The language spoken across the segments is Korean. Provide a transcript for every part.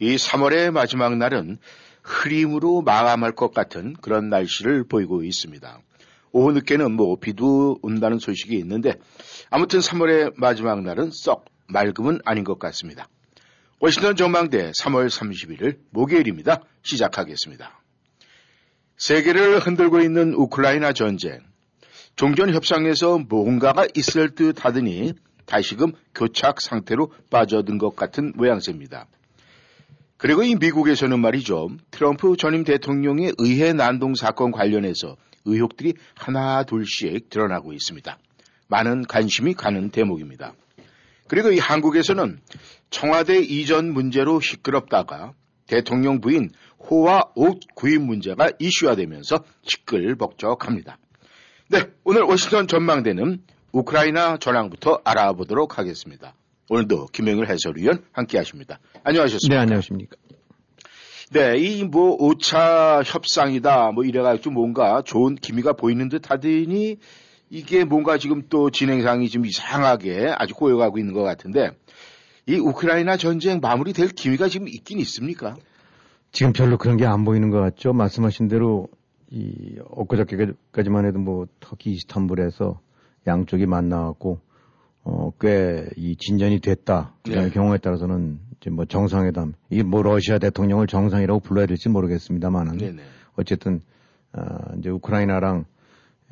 이 3월의 마지막 날은 흐림으로 마감할 것 같은 그런 날씨를 보이고 있습니다. 오후 늦게는 뭐 비도 온다는 소식이 있는데 아무튼 3월의 마지막 날은 썩 맑음은 아닌 것 같습니다. 워싱턴 전망대 3월 31일 목요일입니다. 시작하겠습니다. 세계를 흔들고 있는 우크라이나 전쟁. 종전 협상에서 뭔가가 있을 듯 하더니 다시금 교착 상태로 빠져든 것 같은 모양새입니다. 그리고 이 미국에서는 말이죠. 트럼프 전임 대통령의 의회 난동 사건 관련해서 의혹들이 하나 둘씩 드러나고 있습니다. 많은 관심이 가는 대목입니다. 그리고 이 한국에서는 청와대 이전 문제로 시끄럽다가 대통령 부인 호화 옷 구입 문제가 이슈화되면서 시끌벅적합니다. 네, 오늘 워싱턴 전망대는 우크라이나 전황부터 알아보도록 하겠습니다. 오늘도 김영일 해설위원 함께 하십니다. 안녕하셨습니까? 네, 안녕하십니까. 네, 이 뭐 5차 협상이다 뭐 이래가지고 뭔가 좋은 기미가 보이는 듯 하더니 이게 뭔가 지금 또 진행상이 좀 이상하게 아주 꼬여가고 있는 것 같은데 이 우크라이나 전쟁 마무리될 기미가 지금 있긴 있습니까? 지금 별로 그런 게 안 보이는 것 같죠. 말씀하신 대로 이 엊그저께까지만 해도 뭐 터키 이스탄불에서 양쪽이 만나갖고 어, 꽤 이 진전이 됐다. 그다음에 네. 경우에 따라서는 이제 뭐 정상회담 이게 뭐 러시아 대통령을 정상이라고 불러야 될지 모르겠습니다만은 네 네. 어쨌든 어, 이제 우크라이나랑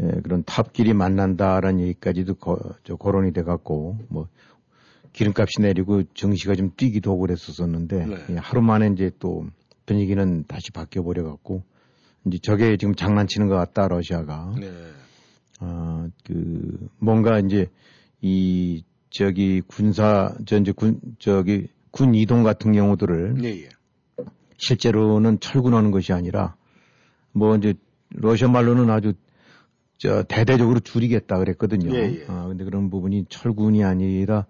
예, 그런 탑끼리 만난다라는 얘기까지도 거, 저 거론이 돼갖고 뭐 기름값이 내리고 증시가 좀 뛰기도 하고 그랬었었는데 네. 예, 하루 만에 이제 또 분위기는 다시 바뀌어 버려 갖고 이제 저게 지금 장난치는 것 같다 러시아가 네. 아, 그, 뭔가 이제, 이, 저기, 군사, 저, 이제 군, 저기, 군 이동 같은 경우들을 네, 예. 실제로는 철군하는 것이 아니라, 뭐 이제, 러시아 말로는 아주, 저, 대대적으로 줄이겠다 그랬거든요. 예, 예. 아, 근데 그런 부분이 철군이 아니라,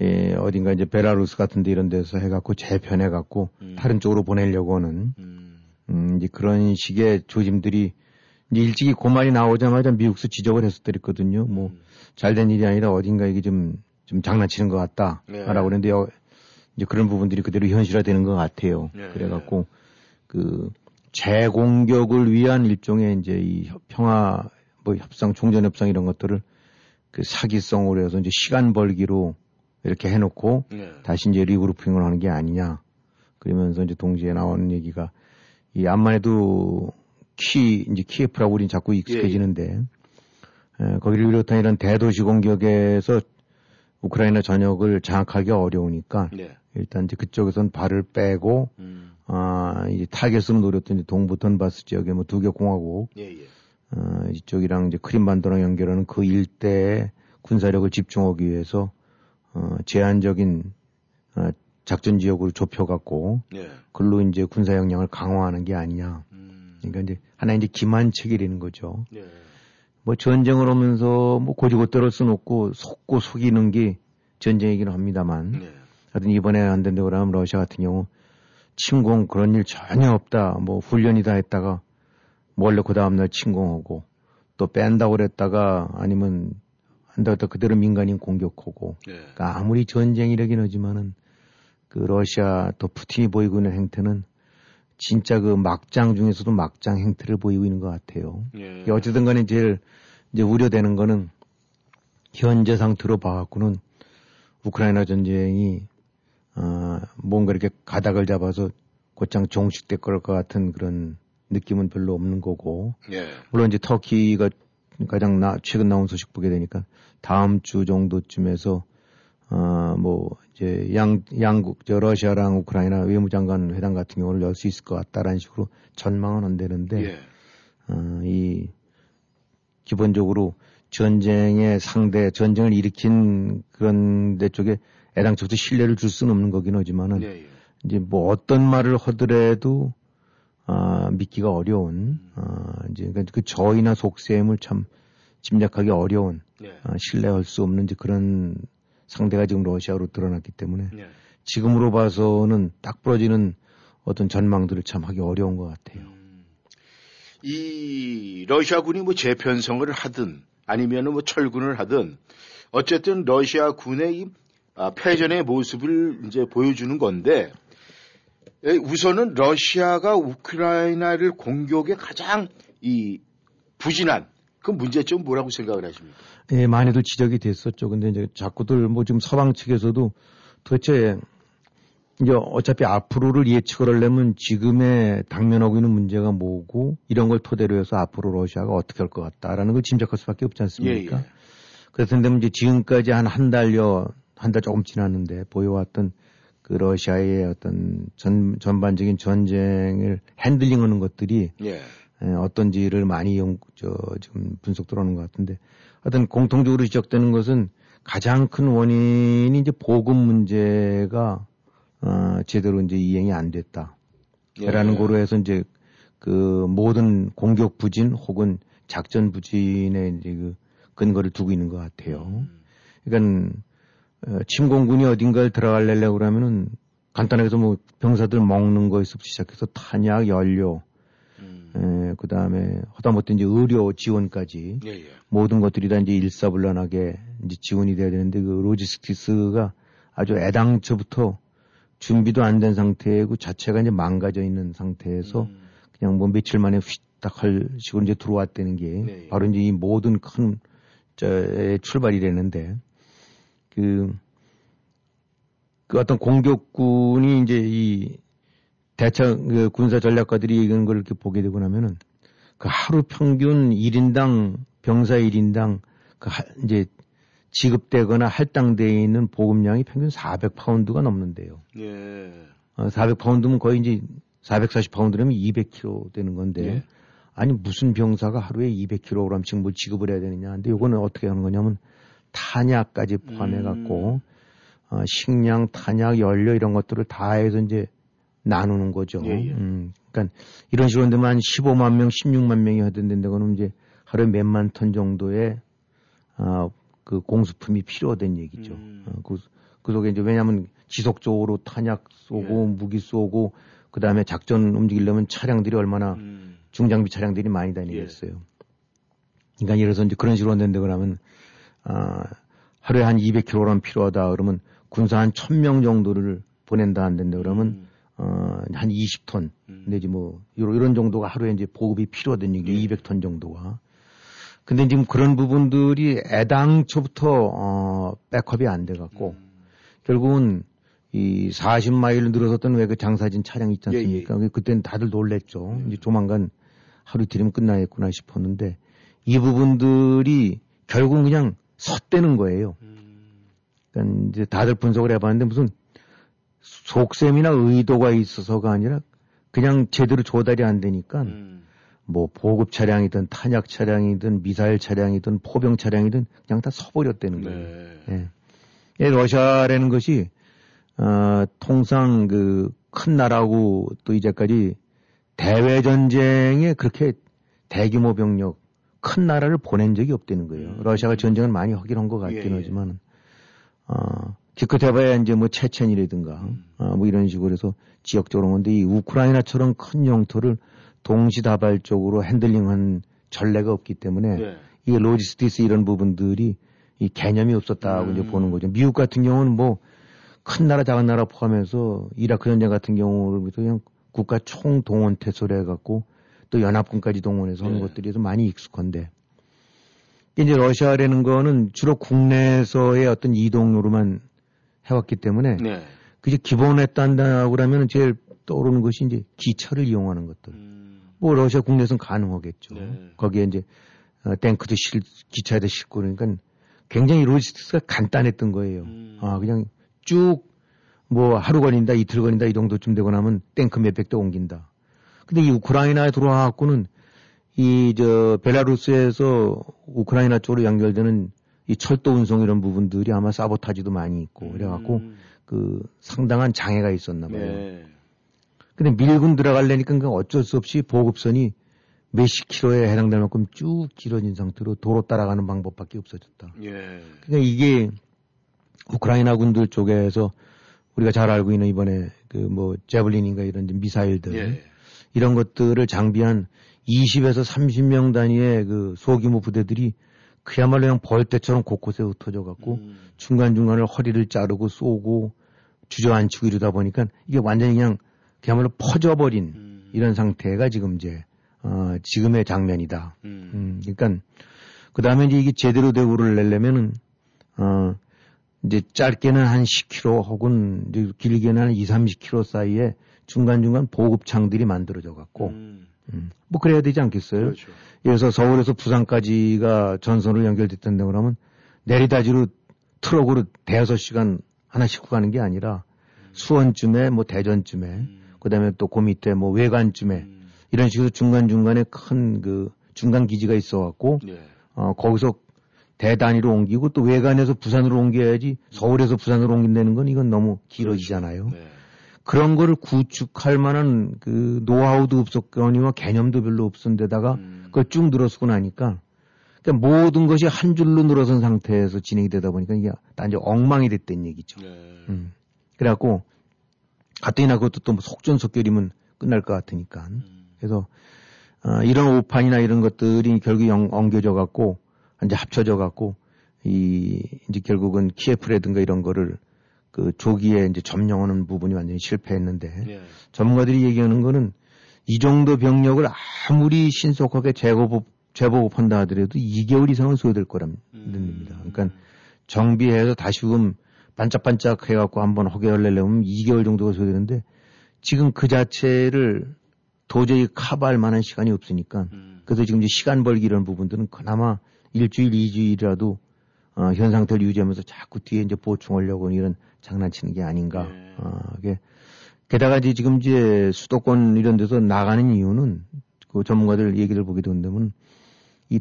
예, 어딘가 이제 베라루스 같은 데 이런 데서 해갖고 재편해갖고 음. 다른 쪽으로 보내려고 하는, 음, 음, 이제 그런 식의 조짐들이 일찍이 그 말이 나오자마자 미국서 지적을 했었더랬거든요. 뭐, 음. 잘된 일이 아니라 어딘가 이게 좀, 좀 장난치는 것 같다. 네. 라고 그랬는데, 요 이제 그런 부분들이 그대로 현실화 되는 것 같아요. 네. 그래갖고, 그, 재공격을 위한 일종의 이제 이 협- 평화, 뭐 협상, 종전협상 이런 것들을 그 사기성으로 해서 이제 시간 벌기로 이렇게 해놓고 네. 다시 이제 regrouping을 하는 게 아니냐. 그러면서 이제 동시에 나오는 얘기가 이 암만 해도 키, 이제 키예프라고 우린 자꾸 익숙해지는데, 에, 거기를 비롯한 이런 대도시 공격에서 우크라이나 전역을 장악하기 어려우니까 네. 일단 이제 그쪽에선 발을 빼고, 음, 아, 이제 타겟으로 노렸던 동부 돈바스 지역의 뭐 두 개 공화국, 예, 예. 어, 이쪽이랑 이제 크림반도랑 연결하는 그 일대에 군사력을 집중하기 위해서 어, 제한적인 어, 작전 지역으로 좁혀갖고 네. 글로 이제 군사 역량을 강화하는 게 아니냐. 음, 그러니까 이제 하나 이제 기만책이라는 거죠. 네. 뭐 전쟁을 하면서 뭐 고지고대로 써놓고 속고 속이는 게 전쟁이긴 합니다만 네. 하여튼 이번에 안 된다고 그러면 러시아 같은 경우 침공 그런 일 전혀 없다. 뭐 훈련이다 했다가 원래 그 다음날 침공하고 또 뺀다고 그랬다가 아니면 한다고 했다 그대로 민간인 공격하고 네. 그러니까 아무리 전쟁이라긴 하지만은 그 러시아 또 푸틴이 보이고 있는 행태는 진짜 그 막장 중에서도 막장 행태를 보이고 있는 것 같아요. 예. 어쨌든 간에 제일 이제 우려되는 거는 현재 상태로 봐갖고는 우크라이나 전쟁이 어, 뭔가 이렇게 가닥을 잡아서 곧장 종식될 것 같은 그런 느낌은 별로 없는 거고 예. 물론 이제 터키가 가장 나, 최근 나온 소식 보게 되니까 다음 주 정도쯤에서 어뭐 이제 양 양국 저 러시아랑 우크라이나 외무장관 회담 같은 경우를 열 수 있을 것 같다라는 식으로 전망은 안 되는데 예. 어, 이 기본적으로 전쟁의 상대 전쟁을 일으킨 그런 데 쪽에 애당초부터 신뢰를 줄 수는 없는 거긴 하지만은 예. 예. 이제 뭐 어떤 말을 하더라도 아, 믿기가 어려운 아, 이제 그러니까 그 저희나 속셈을 참 짐작하기 어려운 네. 아, 신뢰할 수 없는 이제 그런 상대가 지금 러시아로 드러났기 때문에 네. 지금으로 봐서는 딱 부러지는 어떤 전망들을 참 하기 어려운 것 같아요. 음. 이 러시아군이 뭐 재편성을 하든 아니면은 뭐 철군을 하든 어쨌든 러시아군의 이 아, 패전의 모습을 이제 보여주는 건데 에, 우선은 러시아가 우크라이나를 공격에 가장 이 부진한 그 문제점 뭐라고 생각을 하십니까? 예, 많이들 지적이 됐었죠. 근데 이제 자꾸들 뭐 지금 서방 측에서도 도대체 이제 어차피 앞으로를 예측을 하려면 지금의 당면하고 있는 문제가 뭐고 이런 걸 토대로 해서 앞으로 러시아가 어떻게 할 것 같다라는 걸 짐작할 수밖에 없지 않습니까? 예, 예. 그래서 근데 이제 지금까지 한 한 달여 한 달 조금 지났는데 보여왔던 그 러시아의 어떤 전 전반적인 전쟁을 핸들링하는 것들이 예. 예, 어떤지를 많이 연, 저, 지금 분석 들어오는 것 같은데, 하여튼 공통적으로 지적되는 것은 가장 큰 원인이 이제 보급 문제가, 어, 제대로 이제 이행이 안 됐다. 라는 예. 거로 해서 이제 그 모든 공격 부진 혹은 작전 부진에 이제 그 근거를 두고 있는 것 같아요. 음. 그러니까 어, 침공군이 어딘가를 들어가려고 그러면은 간단하게 해서 뭐 병사들 먹는 거에서 시작해서 탄약, 연료, 음. 그 다음에 하다못해 이제 의료 지원까지 예, 예. 모든 것들이 다 이제 일사불란하게 이제 지원이 돼야 되는데 그 로지스틱스가 아주 애당초부터 준비도 안 된 상태고 자체가 이제 망가져 있는 상태에서 음. 그냥 뭐 며칠 만에 휘딱 할 식으로 이제 들어왔다는 게 네. 바로 이제 이 모든 큰 저의 출발이 되는데 그, 그 어떤 공격군이 이제 이 대처 그 군사 전략가들이 이런 걸 이렇게 보게 되고 나면은 그 하루 평균 1인당 병사 1인당 그 하- 이제 지급되거나 할당되어 있는 보급량이 평균 400파운드가 넘는데요. 예. 어, 400파운드면 거의 이제 440파운드라면 200kg 되는 건데 예. 아니 무슨 병사가 하루에 200kg씩 뭘 지급을 해야 되느냐. 근데 요거는 어떻게 하는 거냐면 탄약까지 포함해 갖고 어, 식량, 탄약, 연료 이런 것들을 다 해서 이제 나누는 거죠. 예, 예. 음, 그러니까 이런 식으로 되면 한 15만 명, 16만 명이 하던 데인데 그거는 이제 하루에 몇만 톤 정도의 어, 그 공수품이 필요된 얘기죠. 음. 어, 그, 그 속에 이제 왜냐하면 지속적으로 탄약 쏘고 예. 무기 쏘고 그 다음에 작전 움직이려면 차량들이 얼마나 음. 중장비 차량들이 많이 다니겠어요. 그러니까 예를 들어서 이제 그런 식으로 한다는데 그러면 아, 하루에 한 200kg 필요하다 그러면 군사 한 1000명 정도를 보낸다 한다는데 그러면 음. 어, 한 20톤 음. 내지 뭐 이런, 이런 정도가 하루에 이제 보급이 필요하던 얘기 예. 200톤 정도가. 근데 지금 그런 부분들이 애당초부터 어, 백업이 안 돼 갖고 음. 결국은 이 40마일로 늘어섰던 왜 그 장사진 차량 있지 예, 예. 않습니까? 그때는 다들 놀랬죠. 이제 조만간 하루 이틀이면 끝나겠구나 싶었는데 이 부분들이 결국은 그냥 섰대는 거예요. 음. 그러니까 이제 다들 분석을 해봤는데 무슨 속셈이나 의도가 있어서가 아니라 그냥 제대로 조달이 안 되니까 음. 뭐 보급 차량이든 탄약 차량이든 미사일 차량이든 포병 차량이든 그냥 다 서버렸다는 거예요. 네. 예. 예, 러시아라는 것이 어, 통상 그 큰 나라고 또 이제까지 대외 전쟁에 그렇게 대규모 병력 큰 나라를 보낸 적이 없다는 거예요. 음. 러시아가 전쟁을 많이 하긴 한 것 같긴 예, 예. 하지만 어, 기껏 해봐야 이제 뭐 체첸이라든가 음. 어, 뭐 이런 식으로 해서 지역적으로 오는데 이 우크라이나처럼 큰 영토를 동시다발적으로 핸들링한 전례가 없기 때문에 예. 이 logistics 이런 부분들이 이 개념이 없었다고 음. 이제 보는 거죠. 미국 같은 경우는 뭐 큰 나라 작은 나라 포함해서 이라크 전쟁 같은 경우를 그냥 국가 총 동원 태세를 해갖고 또 연합군까지 동원해서 하는 네. 것들이 좀 많이 익숙한데 이제 러시아라는 거는 주로 국내에서의 어떤 이동으로만 해왔기 때문에 네. 그게 기본했단다고 그러면 제일 떠오르는 것이 이제 기차를 이용하는 것들. 음. 뭐 러시아 국내에서는 가능하겠죠. 네. 거기에 이제 어, 탱크도 실 기차에도 싣고 그러니까 굉장히 로지스틱스가 간단했던 거예요. 음. 아 그냥 쭉 뭐 하루 걸린다 이틀 걸린다 이 정도쯤 되고 나면 탱크 몇백 대 옮긴다. 근데 이 우크라이나에 들어와 갖고는 이 저 벨라루스에서 우크라이나 쪽으로 연결되는 이 철도 운송 이런 부분들이 아마 사보타지도 많이 있고 그래갖고 음. 그 상당한 장애가 있었나 봐요. 네. 근데 밀군 들어가려니까 그 어쩔 수 없이 보급선이 몇십 킬로에 해당될 만큼 쭉 길어진 상태로 도로 따라가는 방법밖에 없어졌다. 예. 그러니까 이게 우크라이나 군들 쪽에서 우리가 잘 알고 있는 이번에 그 뭐 제블린인가 이런 미사일들 예. 이런 것들을 장비한 20에서 30명 단위의 그 소규모 부대들이 그야말로 그냥 벌떼처럼 곳곳에 흩어져 갖고 음. 중간중간을 허리를 자르고 쏘고 주저앉히고 이러다 보니까 이게 완전히 그냥 그야말로 퍼져버린 음. 이런 상태가 지금 이제 어 지금의 장면이다. 음. 음, 그러니까 그 다음에 이제 이게 제대로 대우를 내려면은 어 이제 짧게는 한 10km 혹은 길게는 한 2, 30km 사이에 중간중간 보급창들이 만들어져 갖고 음. 음, 뭐 그래야 되지 않겠어요? 그렇죠. 그래서 서울에서 부산까지가 전선으로 연결됐던 데 그러면 내리다지로 트럭으로 대여섯 시간 하나씩 가는 게 아니라 수원쯤에 뭐 대전쯤에 음. 그다음에 또 그 밑에 뭐 외관쯤에 음. 이런 식으로 중간중간에 큰 그 중간 기지가 있어 갖고 예. 어 거기서 대단위로 옮기고 또 외관에서 부산으로 옮겨야지 서울에서 부산으로 옮긴다는 건 이건 너무 길어지잖아요. 네. 그런 거를 구축할 만한 그 노하우도 없었거니와 개념도 별로 없은 데다가 음. 그걸 쭉 늘어쓰고 나니까 그러니까 모든 것이 한 줄로 늘어선 상태에서 진행이 되다 보니까 이게 단지 엉망이 됐다는 얘기죠. 네. 음. 그래갖고 가뜩이나 그것도 또 뭐 속전속결이면 끝날 것 같으니까 음. 그래서 어, 이런 오판이나 이런 것들이 결국 영, 엉겨져 갖고 이제 합쳐져 갖고 이 이제 결국은 키예프라든가 이런 거를 그 조기에 이제 점령하는 부분이 완전히 실패했는데 예. 전문가들이 얘기하는 거는 이 정도 병력을 아무리 신속하게 재보급 재보급한다 하더라도 2개월 이상은 소요될 거랍니다. 음. 그러니까 정비해서 다시금 반짝반짝 해갖고 한번 허개를 내려면 2개월 정도가 소요되는데 지금 그 자체를 도저히 커버할 만한 시간이 없으니까 음. 그래서 지금 이제 시간 벌기 이런 부분들은 그나마 일주일, 이주일이라도 어, 현 상태를 유지하면서 자꾸 뒤에 이제 보충하려고 이런 장난치는 게 아닌가. 네. 어, 이게 게다가 이제 지금 이제 수도권 이런 데서 나가는 이유는 그 전문가들 얘기를 보게 된다면 이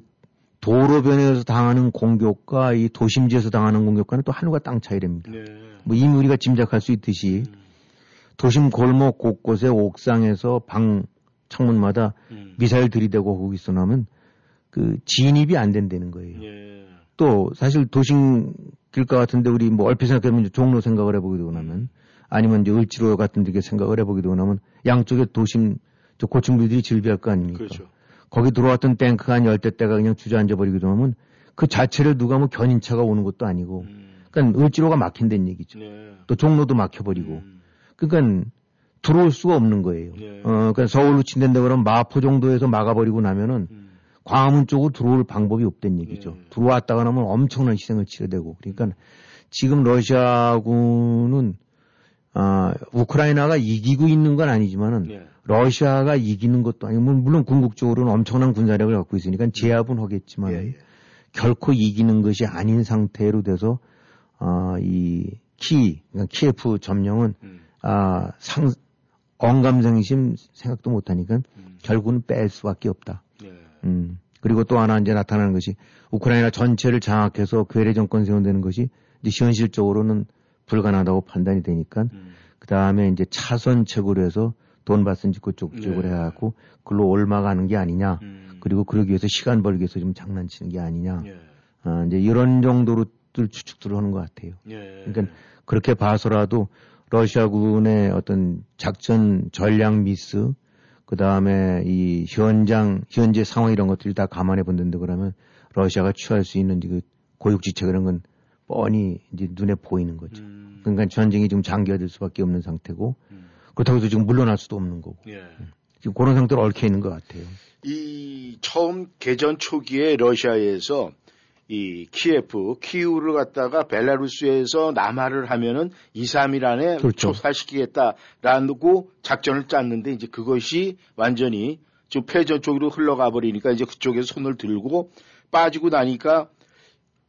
도로변에서 당하는 공격과 이 도심지에서 당하는 공격과는 또 하늘과 땅 차이랍니다. 네. 뭐 이미 우리가 짐작할 수 있듯이 음. 도심 골목 곳곳에 옥상에서 방 창문마다 음. 미사일 들이대고 거기 있어 나면 그 진입이 안 된다는 거예요. 예. 또 사실 도심 길가 같은데 우리 뭐 얼핏 생각해보면 종로 생각을 되고 나면 아니면 이제 을지로 같은 데 생각을 되고 나면 양쪽에 도심 저 고층비들이 질비할 거 아닙니까? 그렇죠. 거기 들어왔던 탱크가 한 열대 대가 그냥 주저앉아 버리기도 하면 그 자체를 누가 뭐 견인차가 오는 것도 아니고 음. 그러니까 을지로가 막힌다는 얘기죠. 네. 또 종로도 막혀버리고 음. 그러니까 들어올 수가 없는 거예요. 네. 어, 그러니까 서울로 친댄다 그러면 마포 정도에서 막아버리고 나면은 음. 광화문 쪽으로 들어올 방법이 없다는 얘기죠. 네. 들어왔다가 나면 엄청난 희생을 치러야 되고. 그러니까 지금 러시아군은 아, 우크라이나가 이기고 있는 건 아니지만은 네. 러시아가 이기는 것도 아니고 물론 궁극적으로는 엄청난 군사력을 갖고 있으니까 제압은 하겠지만 예, 예. 결코 이기는 것이 아닌 상태로 돼서 아, 이 키, 그러니까 키예프 점령은 음. 아, 상 언감생심 생각도 못 하니까 음. 결국은 뺄 수밖에 없다. 네. 음. 그리고 또 하나 이제 나타나는 것이 우크라이나 전체를 장악해서 괴뢰 정권 세운다는 것이 이제 현실적으로는 불가능하다고 판단이 되니까 음. 그 다음에 이제 차선책으로 해서 돈바슨 짓고 쪽쪽으로 네. 해갖고 글로 올마가는 게 아니냐. 음. 그리고 그러기 위해서 시간 벌기 위해서 좀 장난치는 게 아니냐. 예. 아, 이제 이런 정도로 추측들을 하는 것 같아요. 예. 그러니까 그렇게 봐서라도 러시아군의 어떤 작전 전략 미스, 그 다음에 이 현장, 현재 상황 이런 것들을 다 감안해 본다는데 그러면 러시아가 취할 수 있는 그 고육지책 그런 건 뻔히 이제 눈에 보이는 거죠. 음. 그러니까 전쟁이 좀 장기화될 수밖에 없는 상태고 음. 그렇다고 해서 지금 물러날 수도 없는 거고 예. 지금 그런 상태로 얽혀 있는 것 같아요. 이 처음 개전 초기에 러시아에서 이 키예프, 키우를 갖다가 벨라루스에서 남하를 하면은 2, 3일 안에 그렇죠. 초사시키겠다라고 작전을 짰는데 이제 그것이 완전히 좀 패전 쪽으로 흘러가 버리니까 이제 그쪽에서 손을 들고 빠지고 나니까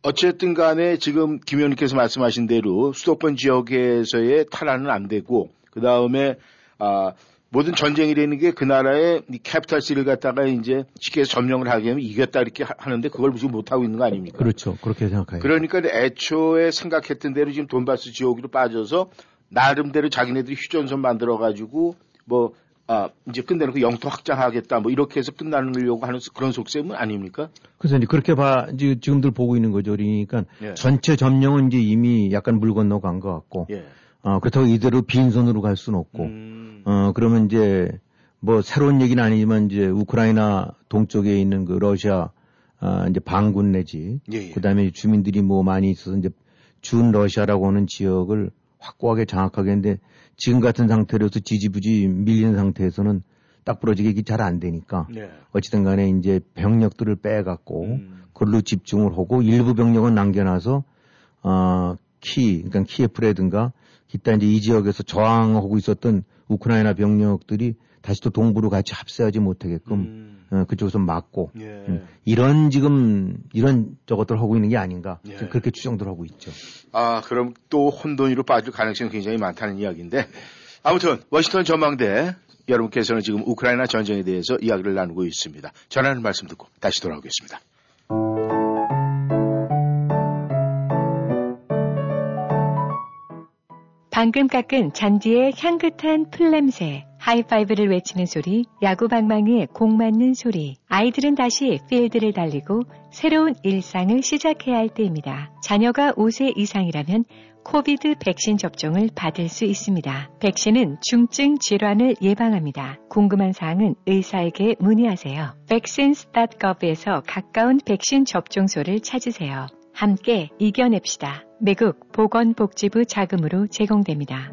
어쨌든 간에 지금 김 의원님께서 말씀하신 대로 수도권 지역에서의 탈환은 안 되고 그 다음에 아 모든 전쟁이라는 게 그 나라의 이 캐피탈 시를 갖다가 이제 쉽게 점령을 하게 하면 이겼다 이렇게 하- 하는데 그걸 지금 못 하고 있는 거 아닙니까? 그렇죠. 그렇게 생각해요. 그러니까 애초에 생각했던 대로 지금 돈바스 지역으로 빠져서 나름대로 자기네들이 휴전선 만들어 가지고 뭐 아, 이제 끝내놓고 영토 확장하겠다 뭐 이렇게 해서 끝나려고 하는 그런 속셈은 아닙니까? 그래서 이제 그렇게 봐 이제 지금들 보고 있는 거죠. 그러니까 예. 전체 점령은 이제 이미 약간 물 건너 간 것 같고 예. 어, 그렇다고 이대로 빈손으로 갈 수는 없고 음, 어, 그러면 이제 뭐 새로운 얘기는 아니지만 이제 우크라이나 동쪽에 있는 그 러시아 아, 이제 반군 내지 예, 예. 그다음에 주민들이 뭐 많이 있어서 이제 준 러시아라고 하는 지역을 확고하게 장악하게 했는데 지금 같은 상태로서 지지부지 밀리는 상태에서는 딱 부러지게 이게 잘 안 되니까 네. 어찌든 간에 이제 병력들을 빼갖고 음. 그걸로 집중을 하고 일부 병력은 남겨놔서 어, 키, 그러니까 키예프라든가 기타 이제 이 지역에서 저항하고 있었던 우크라이나 병력들이 다시 또 동부로 같이 합세하지 못하게끔 음, 어, 그쪽에서 막고 예. 음, 이런 지금 이런 저것들 하고 있는 게 아닌가 예. 그렇게 추정들 하고 있죠. 아, 그럼 또 혼돈이로 빠질 가능성이 굉장히 많다는 이야기인데 아무튼 워싱턴 전망대 여러분께서는 지금 우크라이나 전쟁에 대해서 이야기를 나누고 있습니다. 전하는 말씀 듣고 다시 돌아오겠습니다. 방금 깎은 잔디의 향긋한 풀냄새, 하이파이브를 외치는 소리, 야구 방망이에 공 맞는 소리. 아이들은 다시 필드를 달리고 새로운 일상을 시작해야 할 때입니다. 자녀가 5세 이상이라면 코비드 백신 접종을 받을 수 있습니다. 백신은 중증 질환을 예방합니다. 궁금한 사항은 의사에게 문의하세요. vaccines.gov에서 가까운 백신 접종소를 찾으세요. 함께 이겨냅시다. 미국 보건복지부 자금으로 제공됩니다.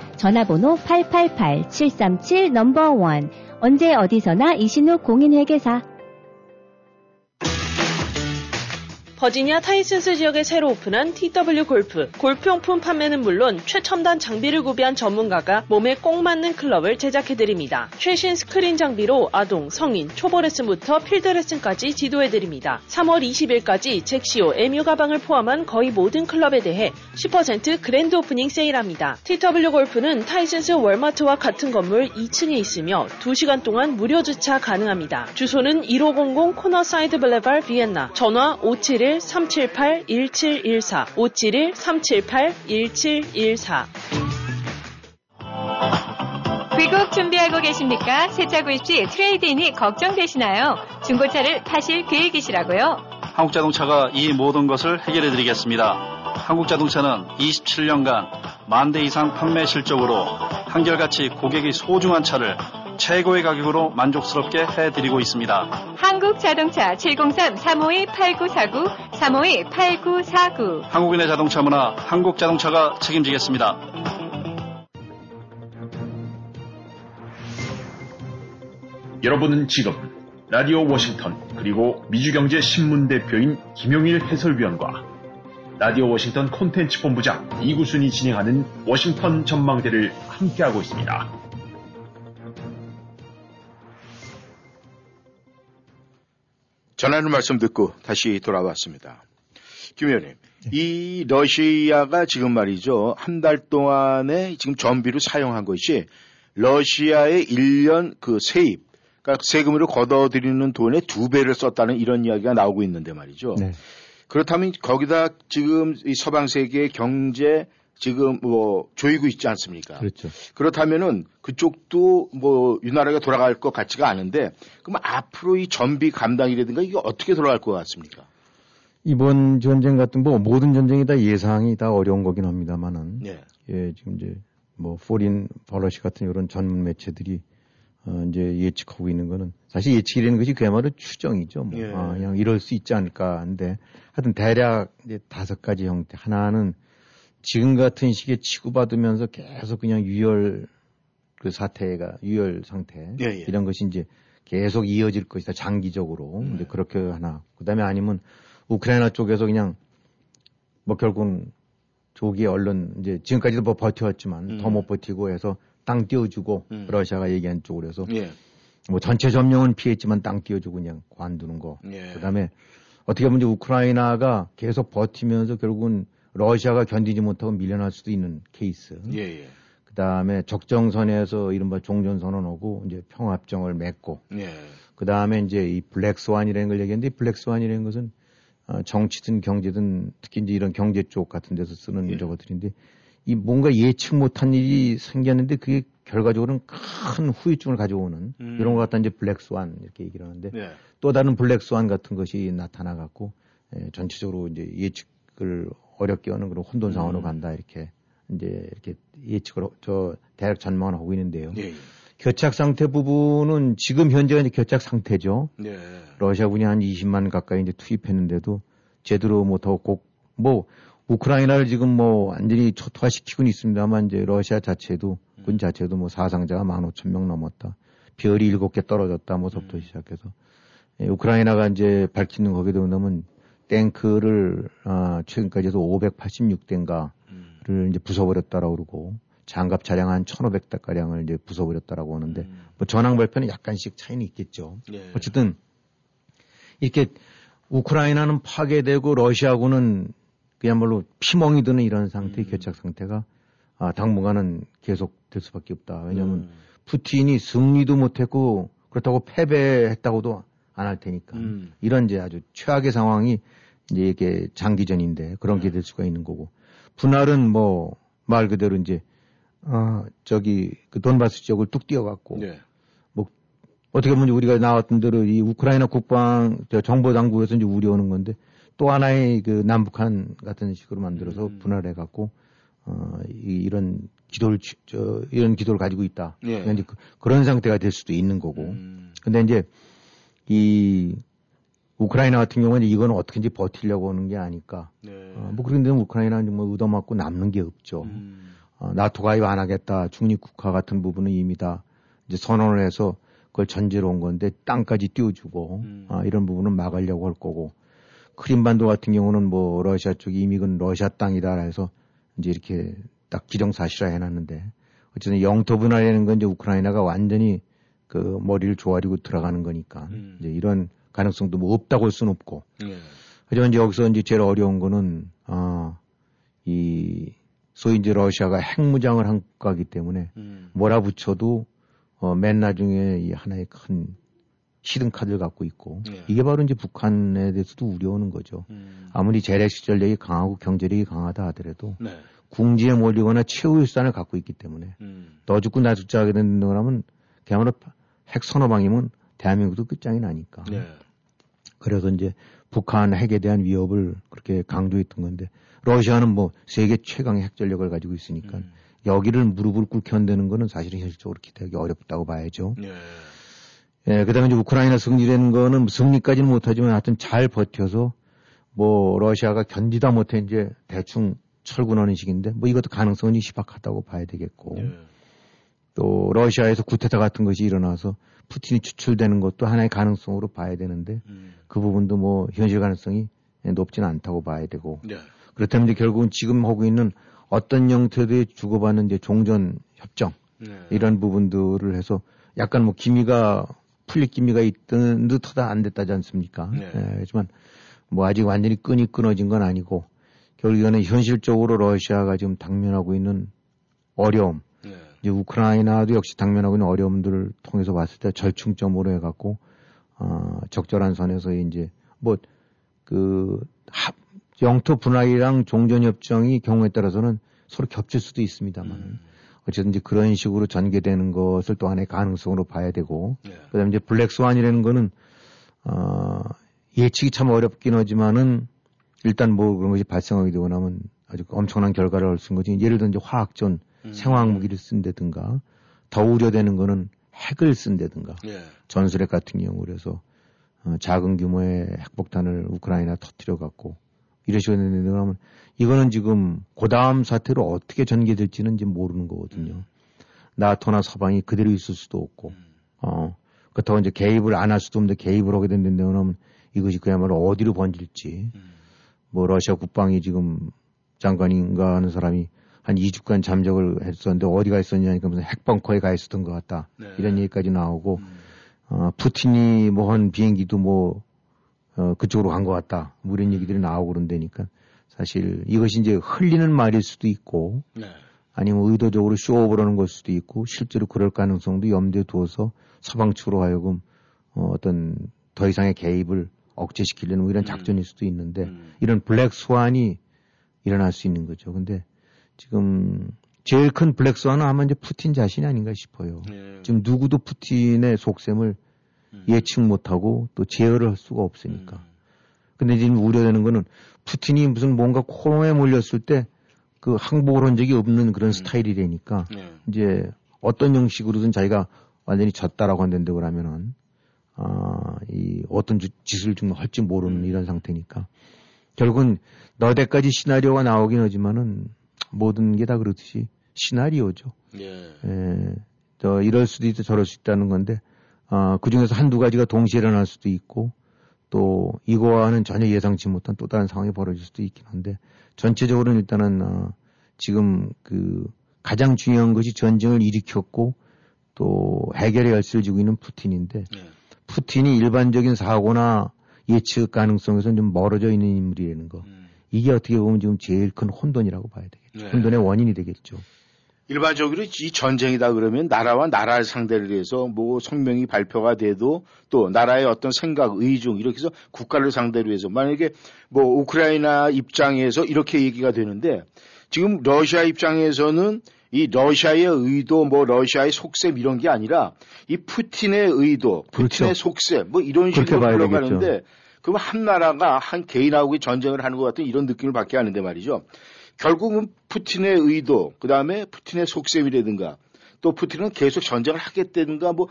전화번호 888-737 number one. 언제 어디서나 이신욱 공인회계사 버지니아 타이슨스 지역에 새로 오픈한 TW 골프. 골프용품 판매는 물론 최첨단 장비를 구비한 전문가가 몸에 꼭 맞는 클럽을 제작해드립니다. 최신 스크린 장비로 아동, 성인, 초보 레슨부터 필드 레슨까지 지도해드립니다. 3월 20일까지 잭시오 MU 가방을 포함한 거의 모든 클럽에 대해 10% grand opening 세일합니다. TW 골프는 타이슨스 월마트와 같은 건물 2층에 있으며 2시간 동안 무료 주차 가능합니다. 주소는 1500 Cornerside Boulevard 비엔나. 전화 571 378-1714 571-378-1714 귀국 준비하고 계십니까? 새차 구입 시 trade-in이 걱정되시나요? 중고차를 파실 계획이시라고요? 한국자동차가 이 모든 것을 해결해 드리겠습니다. 한국자동차는 27년간 만 대 이상 판매 실적으로 한결같이 고객이 소중한 차를 최고의 가격으로 만족스럽게 해드리고 있습니다. 한국자동차 703-352-8949, 352-8949. 한국인의 자동차 문화 한국자동차가 책임지겠습니다. 여러분은 지금 라디오 워싱턴 그리고 미주경제신문 대표인 김용일 해설위원과 라디오 워싱턴 콘텐츠 본부장 이구순이 진행하는 워싱턴 전망대를 함께하고 있습니다. 전하는 말씀 듣고 다시 돌아왔습니다. 김 의원님, 이 러시아가 지금 말이죠. 한 달 동안에 지금 전비로 사용한 것이 러시아의 1년 그 세입, 그러니까 세금으로 걷어들이는 돈의 두 배를 썼다는 이런 이야기가 나오고 있는데 말이죠. 네. 그렇다면 거기다 지금 이 서방 세계의 경제 지금 뭐 조이고 있지 않습니까? 그렇죠. 그렇다면은 그쪽도 뭐 유나라가 돌아갈 것 같지가 않은데 그럼 앞으로 이 전비 감당이라든가 이게 어떻게 돌아갈 것 같습니까? 이번 전쟁 같은 뭐 모든 전쟁이 다 예상이 다 어려운 거긴 합니다만은 네. 예 지금 이제 뭐 Foreign Policy 같은 이런 전문 매체들이 어 이제 예측하고 있는 거는 사실 예측이라는 것이 그야말로 추정이죠. 뭐 예. 아, 그냥 이럴 수 있지 않을까 한데 하여튼 대략 이제 다섯 가지 형태 하나는 지금 같은 시기에 치고받으면서 계속 그냥 유혈 그 사태가 유혈 상태 예, 예. 이런 것이 이제 계속 이어질 것이다 장기적으로 네. 이제 그렇게 하나 그다음에 아니면 우크라이나 쪽에서 그냥 뭐 결국은 조기에 얼른 이제 지금까지도 뭐 버텨왔지만 음. 더못 버티고 해서 땅 띄워주고 음. 러시아가 얘기한 쪽으로 해서 예. 뭐 전체 점령은 피했지만 땅 띄워주고 그냥 관두는 거. 예. 그다음에 어떻게 보면 이제 우크라이나가 계속 버티면서 결국은 러시아가 견디지 못하고 밀려날 수도 있는 케이스. 예, 예. 그 다음에 적정선에서 이른바 종전선언하고 이제 평화협정을 맺고 예. 그 다음에 이제 이 블랙스완이라는 걸 얘기했는데 이 블랙스완이라는 것은 어, 정치든 경제든 특히 이제 이런 경제 쪽 같은 데서 쓰는 예. 저것들인데 이 뭔가 예측 못한 일이 생겼는데 그게 결과적으로는 큰 후유증을 가져오는 음. 이런 것 갖다 이제 블랙스완 이렇게 얘기를 하는데 예. 또 다른 블랙스완 같은 것이 나타나 갖고 예, 전체적으로 이제 예측을 어렵게 하는 그런 혼돈 상황으로 음. 간다 이렇게 이제 이렇게 예측을 하- 저 대략 전망을 하고 있는데요. 예. 교착 상태 부분은 지금 현재가 이제 교착 상태죠. 예. 러시아군이 한 20만 가까이 이제 투입했는데도 제대로 꼭, 뭐, 우크라이나를 지금 뭐 완전히 초토화시키고는 있습니다만 이제 러시아 자체도, 군 자체도 뭐 사상자가 15,000명 넘었다. 별이 7개 떨어졌다. 뭐서부터 시작해서. 예, 우크라이나가 이제 밝히는 거기에 보면 탱크를, 아, 최근까지 해서 586대인가를 음. 이제 부숴버렸다라고 그러고 장갑 차량 한 1,500대 가량을 이제 부숴버렸다라고 하는데 음. 뭐 전황 발표는 약간씩 차이는 있겠죠. 예. 어쨌든 이렇게 우크라이나는 파괴되고 러시아군은 그야말로 피멍이 드는 이런 상태의 음. 교착 상태가 아, 당분간은 계속 될 수밖에 없다. 왜냐하면 음. 푸틴이 승리도 못했고 그렇다고 패배했다고도 안 할 테니까 음. 이런 이제 아주 최악의 상황이 이제 이게 장기전인데 그런 게 네. 될 수가 있는 거고 분할은 뭐 말 그대로 이제 아 저기 그 돈바스 지역을 뚝 띄어갖고 예. 어떻게 보면 우리가 나왔던 대로 이 우크라이나 국방 저 정보 당국에서 이제 우려하는 건데 또 하나의 그 남북한 같은 식으로 만들어서 음. 분할해 갖고 어 이, 이런 기도를 취- 저 이런 기도를 가지고 있다. 예. 그러니까 이제 그, 런 상태가 될 수도 있는 거고. 음. 근데 이제 이 우크라이나 같은 경우는 이거는 어떻게든지 버티려고 하는 게 아닐까. 네. 어, 뭐 그런데 우크라이나는 뭐 얻어맞고 남는 게 없죠. 음. 어, 나토 가입 안 하겠다. 중립 국가 같은 부분은 이미 다 이제 선언을 해서 그걸 전제로 온 건데 땅까지 띄워주고 음. 아, 이런 부분은 막으려고 할 거고 크림반도 같은 경우는 뭐 러시아 쪽이 이미 그건 러시아 땅이다 해서 이제 이렇게 딱 기정사실화 해놨는데 어쨌든 영토 분할이라는 건 이제 우크라이나가 완전히 그 머리를 조아리고 들어가는 거니까 음. 이제 이런 가능성도 뭐 없다고 할 수는 없고 예. 하지만 이제 여기서 이제 제일 어려운 거는, 아, 이, 소위 이제 러시아가 핵무장을 한 국가이기 때문에 음. 몰아붙여도, 어, 맨 나중에 이 하나의 큰 히든카드를 갖고 있고, 예. 이게 바로 이제 북한에 대해서도 우려하는 거죠. 음. 아무리 재래식 전력이 강하고 경제력이 강하다 하더라도 네. 궁지에 몰리거나 최후일산을 갖고 있기 때문에 음. 너 죽고 나 죽자 하게 된다 그러면 그야말로 핵 서너 방이면 대한민국도 끝장이 나니까. 네. 그래서 이제 북한 핵에 대한 위협을 그렇게 강조했던 건데 러시아는 뭐 세계 최강의 핵 전력을 가지고 있으니까 음. 여기를 무릎을 꿇게 한다는 거는 사실은 현실적으로 기대하기 어렵다고 봐야죠. 예. 예, 그 다음에 이제 우크라이나 승리라는 거는 승리까지는 못하지만 하여튼 잘 버텨서 뭐 러시아가 견디다 못해 이제 대충 철군하는 식인데 뭐 이것도 가능성은 희박하다고 봐야 되겠고 예. 또 러시아에서 구테타 같은 것이 일어나서 푸틴이 추출되는 것도 하나의 가능성으로 봐야 되는데 음. 그 부분도 뭐 현실 가능성이 높지는 않다고 봐야 되고 네. 그렇다면 이제 결국은 지금 하고 있는 어떤 형태의 주고받는 이제 종전 협정 네. 이런 부분들을 해서 약간 뭐 기미가 풀릴 기미가 있던 듯하다 안 됐다지 않습니까? 네. 예, 하지만 뭐 아직 완전히 끈이 끊어진 건 아니고 결국에는 현실적으로 러시아가 지금 당면하고 있는 어려움 네. 이제 우크라이나도 역시 당면하고 있는 어려움들을 통해서 봤을 때 절충점으로 해갖고 어, 적절한 선에서 이제 뭐그 영토 분할이랑 종전협정이 경우에 따라서는 서로 겹칠 수도 있습니다만 음. 어쨌든 이제 그런 식으로 전개되는 것을 또 하나의 가능성으로 봐야 되고 네. 그다음에 이제 블랙스완이라는 거는 어, 예측이 참 어렵긴 하지만은 일단 뭐 그런 것이 발생하게 되고 나면 아주 엄청난 결과를 있는 거지. 예를 들어 이제 화학전 음. 생화학 무기를 쓴다든가 더 우려되는 거는 핵을 쓴다든가 예. 전술핵 같은 경우로 해서 어, 작은 규모의 핵폭탄을 우크라이나 터뜨려 갖고 이러시고 그러면 이거는 지금 그 다음 사태로 어떻게 전개될지는 이제 모르는 거거든요. 나토나 서방이 그대로 있을 수도 없고, 음. 어, 그렇다고 이제 개입을 안 할 수도 없는데 개입을 하게 된다면 이것이 그야말로 어디로 번질지, 음. 뭐 러시아 국방이 지금 장관인가 하는 사람이 한 2주간 잠적을 했었는데 어디가 있었냐 니까 무슨 핵벙커에 가 있었던 것 같다. 네. 이런 얘기까지 나오고, 음. 어, 푸틴이 뭐 한 비행기도 뭐, 어, 그쪽으로 간 것 같다. 뭐 이런 얘기들이 나오고 그런다니까 사실 이것이 이제 흘리는 말일 수도 있고, 네. 아니면 의도적으로 show off라는 걸 수도 있고, 실제로 그럴 가능성도 염두에 두어서 서방 측으로 하여금 어, 어떤 더 이상의 개입을 억제시키려는 뭐 이런 작전일 수도 있는데, 음. 이런 black swan이 일어날 수 있는 거죠. 근데 지금 제일 큰 black swan은 아마 이제 푸틴 자신이 아닌가 싶어요. 예. 지금 누구도 푸틴의 속셈을 음. 예측 못하고 또 제어를 할 수가 없으니까. 음. 근데 지금 우려되는 거는 푸틴이 무슨 뭔가 코너에 몰렸을 때 그 항복을 한 적이 없는 그런 스타일이라니까 네. 이제 어떤 형식으로든 자기가 완전히 졌다라고 한다는데 그러면은 아, 이 어떤 주- 짓을 좀 할지 모르는 이런 상태니까 결국은 너대까지 시나리오가 나오긴 하지만은 모든 게 다 그렇듯이 시나리오죠. 예. 예, 저 이럴 수도 있고 저럴 수 있다는 건데 아, 그 중에서 한두 가지가 동시에 일어날 수도 있고 또 이거와는 전혀 예상치 못한 또 다른 상황이 벌어질 수도 있긴 한데 전체적으로는 일단은 어, 지금 그 가장 중요한 것이 전쟁을 일으켰고 또 해결의 열쇠를 쥐고 있는 푸틴인데 예. 푸틴이 일반적인 사고나 예측 가능성에서는 좀 멀어져 있는 인물이라는 거. 음. 이게 어떻게 보면 지금 제일 큰 혼돈이라고 봐야. 네. 혼돈의 원인이 되겠죠. 일반적으로 이 전쟁이다 그러면 나라와 나라를 상대를 해서 뭐 성명이 발표가 돼도 또 나라의 어떤 생각, 의중 이렇게 해서 국가를 상대로 해서 만약에 뭐 우크라이나 입장에서 이렇게 얘기가 되는데 지금 러시아 입장에서는 이 러시아의 의도 뭐 러시아의 속셈 이런 게 아니라 이 푸틴의 의도, 푸틴의 그렇죠. 속셈 뭐 이런 식으로 흘러가는데 그럼 한 나라가 한 개인하고 전쟁을 하는 것 같은 이런 느낌을 받게 하는데 말이죠. 결국은 푸틴의 의도, 그 다음에 푸틴의 속셈이라든가, 또 푸틴은 계속 전쟁을 하겠다든가, 뭐,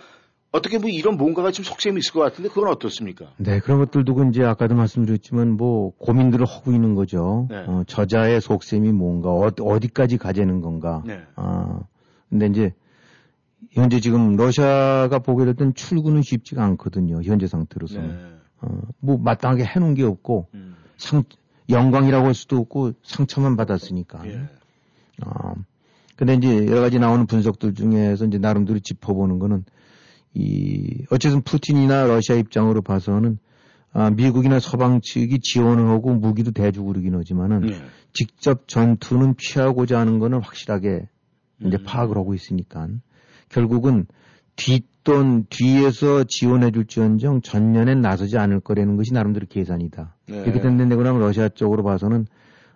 어떻게 뭐 이런 뭔가가 좀 속셈이 있을 것 같은데, 그건 어떻습니까? 네, 그런 것들도 그 이제 아까도 말씀드렸지만 뭐 고민들을 하고 있는 거죠. 네. 어, 저자의 속셈이 뭔가 어, 디까지 가재는 건가. 네. 아, 근데 이제 현재 지금 러시아가 보게 될땐 출구는 쉽지가 않거든요. 현재 상태로서는. 네. 어, 뭐 마땅하게 해놓은 게 없고 음. 상 영광이라고 할 수도 없고 상처만 받았으니까. 예. 어, 근데 이제 여러 가지 나오는 분석들 중에서 이제 나름대로 짚어보는 거는 이, 어쨌든 푸틴이나 러시아 입장으로 봐서는 아, 미국이나 서방 측이 지원을 하고 무기도 대주고 그러긴 하지만은 네. 직접 전투는 피하고자 하는 거는 확실하게 이제 음. 파악을 하고 있으니까 결국은 뒷돈 뒤에서 지원해 줄지언정 전면엔 나서지 않을 거라는 것이 나름대로 계산이다. 네. 이렇게 된다고 그러면 러시아 쪽으로 봐서는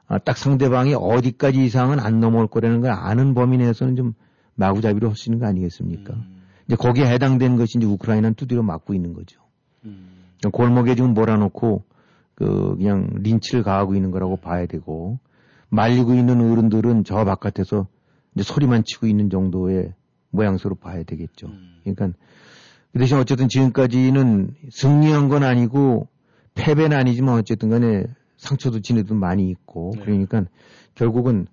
아, 딱 상대방이 어디까지 이상은 안 넘어올 거라는 걸 아는 범위 내에서는 좀 마구잡이로 할수 있는 거 아니겠습니까? 음. 이제 거기에 해당되는 것이 이제 우크라이나는 두드려 맞고 있는 거죠. 음. 골목에 지금 몰아놓고 그 그냥 린치를 가하고 있는 거라고 봐야 되고 말리고 있는 어른들은 저 바깥에서 이제 소리만 치고 있는 정도의 모양새로 봐야 되겠죠. 음. 그러니까 그 대신 어쨌든 지금까지는 승리한 건 아니고 패배는 아니지만 어쨌든 간에 상처도 지네도 많이 있고 네. 그러니까 결국은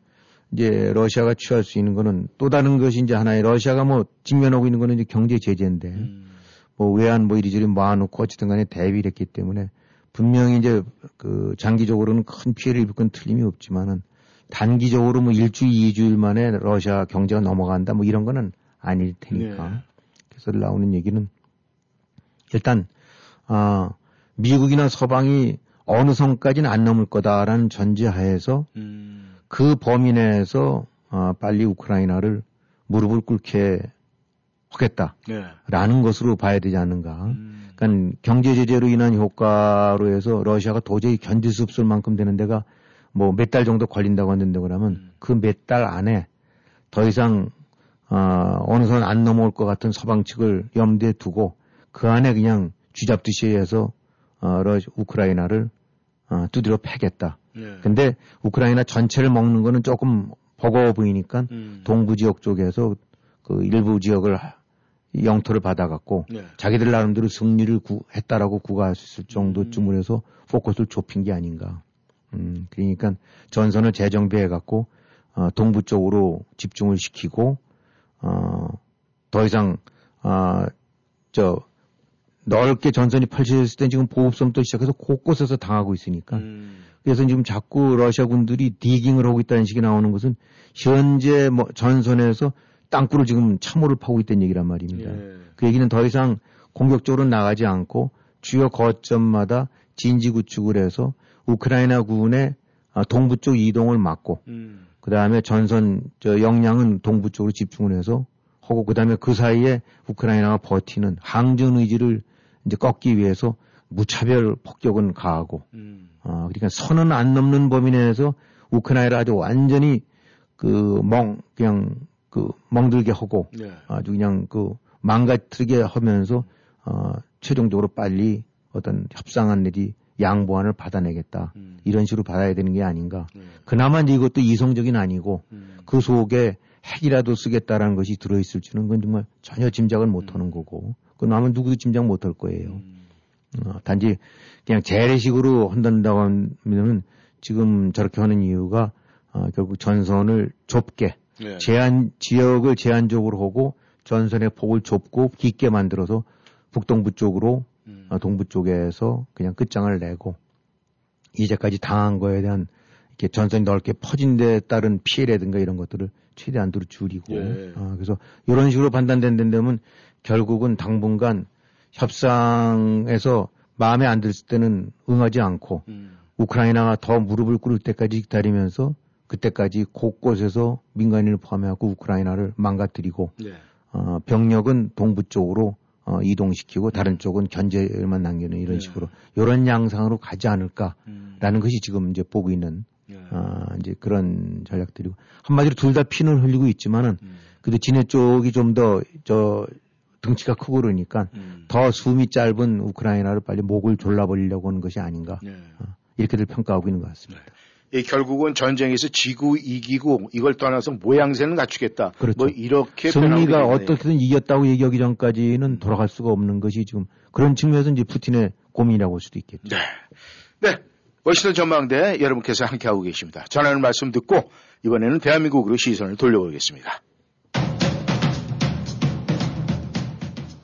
이제 러시아가 취할 수 있는 거는 또 다른 것이 이제 하나의 러시아가 뭐 직면하고 있는 거는 이제 경제 제재인데 음. 뭐 외환 뭐 이리저리 모아놓고 어쨌든 간에 대비를 했기 때문에 분명히 이제 그 장기적으로는 큰 피해를 입을 건 틀림이 없지만은 단기적으로 뭐 일주일, 이주일 만에 러시아 경제가 넘어간다 뭐 이런 거는 아닐 테니까. 네. 그래서 나오는 얘기는 일단, 아, 미국이나 서방이 어느 선까지는 안 넘을 거다라는 전제하에서 음. 그 범위 내에서 아, 빨리 우크라이나를 무릎을 꿇게 하겠다. 네. 라는 것으로 봐야 되지 않는가. 음. 그러니까 경제 제재로 인한 효과로 해서 러시아가 도저히 견딜 수 없을 만큼 되는 데가 뭐 몇 달 정도 걸린다고 하는데 그러면 음. 그몇 달 안에 더 이상 어, 어느 선 안 넘어올 것 같은 서방 측을 염두에 두고 그 안에 그냥 쥐잡듯이 해서 어, 러 우크라이나를 어, 두드려 패겠다. 네. 근데 우크라이나 전체를 먹는 거는 조금 버거워 보이니까 음. 동부 지역 쪽에서 그 일부 지역을 영토를 받아갖고 네. 자기들 나름대로 승리를 구, 했다라고 구가할 수 있을 정도쯤을 해서 포커스를 좁힌 게 아닌가. 음, 그러니까 전선을 재정비해갖고 어, 동부 쪽으로 집중을 시키고 어, 더 이상 아, 저 넓게 전선이 펼쳐졌을 때 지금 보급섬도 시작해서 곳곳에서 당하고 있으니까 음. 그래서 지금 자꾸 러시아 군들이 디깅을 하고 있다는 식이 나오는 것은 현재 뭐 전선에서 땅굴을 지금 참호를 파고 있다는 얘기란 말입니다. 예. 그 얘기는 더 이상 공격적으로 나가지 않고 주요 거점마다 진지 구축을 해서 우크라이나 군의 아, 동부 쪽 이동을 막고 음. 그 다음에 전선 저 역량은 동부 쪽으로 집중을 해서 하고 그 다음에 그 사이에 우크라이나가 버티는 항전 의지를 이제 꺾기 위해서 무차별 폭격은 가하고 음. 아 그러니까 선은 안 넘는 범위 내에서 우크라이나를 아주 완전히 그 멍 그냥 그 멍들게 하고 네. 아주 그냥 그 망가뜨리게 하면서 어 최종적으로 빨리 어떤 협상안 내지 양보안을 받아내겠다 음. 이런 식으로 받아야 되는 게 아닌가 네. 그나마 이제 이것도 이성적인 아니고 음. 그 속에 핵이라도 쓰겠다라는 것이 들어있을 줄은 그건 정말 전혀 짐작을 못 하는 거고 그건 아마 누구도 짐작 못 할 거예요. 음. 어, 단지 그냥 재래식으로 한다고 하면은 지금 저렇게 하는 이유가 어, 결국 전선을 좁게 네. 제한 지역을 제한적으로 하고 전선의 폭을 좁고 깊게 만들어서 북동부 쪽으로 음. 어, 동부 쪽에서 그냥 끝장을 내고 이제까지 당한 거에 대한 이렇게 전선이 넓게 퍼진 데 따른 피해라든가 이런 것들을 최대한도로 줄이고 예. 어, 그래서 이런 식으로 판단된다면 결국은 당분간 협상에서 마음에 안 들 때는 응하지 않고 음. 우크라이나가 더 무릎을 꿇을 때까지 기다리면서 그때까지 곳곳에서 민간인을 포함해갖고 우크라이나를 망가뜨리고 네. 어, 병력은 동부 쪽으로 어, 이동시키고 다른 쪽은 견제만 남기는 이런 네. 식으로 이런 양상으로 가지 않을까라는 음. 것이 지금 이제 보고 있는 네. 어, 이제 그런 전략들이고 한마디로 둘 다 피는 흘리고 있지만은 음. 그래도 지네 쪽이 좀 더 저 등치가 크고 그러니까 음. 더 숨이 짧은 우크라이나를 빨리 목을 졸라버리려고 하는 것이 아닌가 네. 어, 이렇게들 평가하고 있는 것 같습니다. 이 결국은 전쟁에서 지고 이기고 이걸 떠나서 모양새는 갖추겠다. 그렇죠. 뭐 이렇게 승리가. 어떻게든 이겼다고 얘기하기 전까지는 돌아갈 수가 없는 것이 지금 그런 측면에서 이제 푸틴의 고민이라고 할 수도 있겠죠. 네. 네. 워싱턴 전망대 여러분께서 함께하고 계십니다. 전하는 말씀 듣고 이번에는 대한민국으로 시선을 돌려보겠습니다.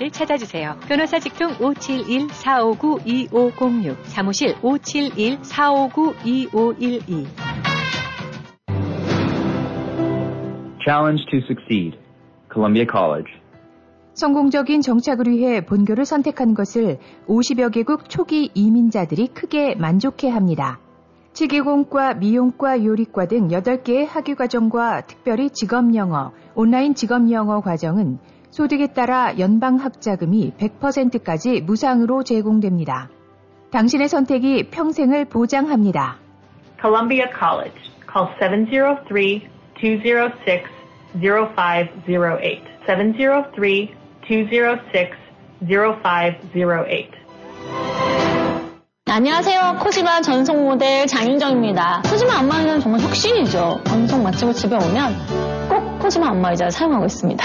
를 찾아주세요. 변호사 직통 571-459-2506, 사무실 571-459-2512. Challenge to succeed. Columbia College. 성공적인 정착을 위해 본교를 선택한 것을 50여 개국 초기 이민자들이 크게 만족해 합니다. 치기공과, 미용과, 요리과 등 8개의 학위과정과 특별히 직업영어, 온라인 직업영어 과정은 소득에 따라 연방학자금이 100%까지 무상으로 제공됩니다. 당신의 선택이 평생을 보장합니다. Columbia College. Call 703-206-0508. 703-206-0508. 안녕하세요. 코지마 전송 모델 장윤정입니다. 코지마 안마의자는 정말 혁신이죠. 방송 마치고 집에 오면 꼭 코지마 안마의자를 사용하고 있습니다.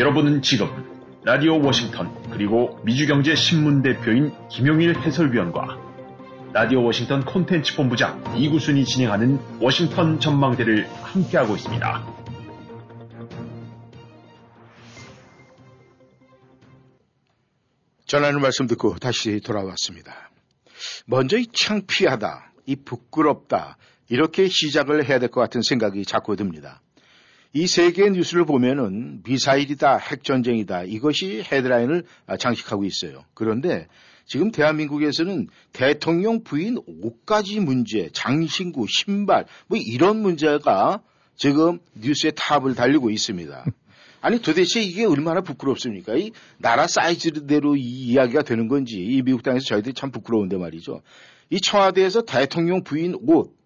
여러분은 지금 라디오 워싱턴 그리고 미주경제 신문 대표인 김용일 해설위원과 라디오 워싱턴 콘텐츠 본부장 이구순이 진행하는 워싱턴 전망대를 함께하고 있습니다. 전하는 말씀 듣고 다시 돌아왔습니다. 먼저 이 창피하다, 이 부끄럽다, 이렇게 시작을 해야 될 것 같은 생각이 자꾸 듭니다. 이 세계 뉴스를 보면은 미사일이다, 핵전쟁이다, 이것이 헤드라인을 아, 장식하고 있어요. 그런데 지금 대한민국에서는 대통령 부인 옷가지 문제, 장신구, 신발, 뭐 이런 문제가 지금 뉴스의 탑을 달리고 있습니다. 아니 도대체 이게 얼마나 부끄럽습니까? 이 나라 사이즈대로 이 이야기가 되는 건지 이 미국 땅에서 저희들이 참 부끄러운데 말이죠. 이 청와대에서 대통령 부인 옷,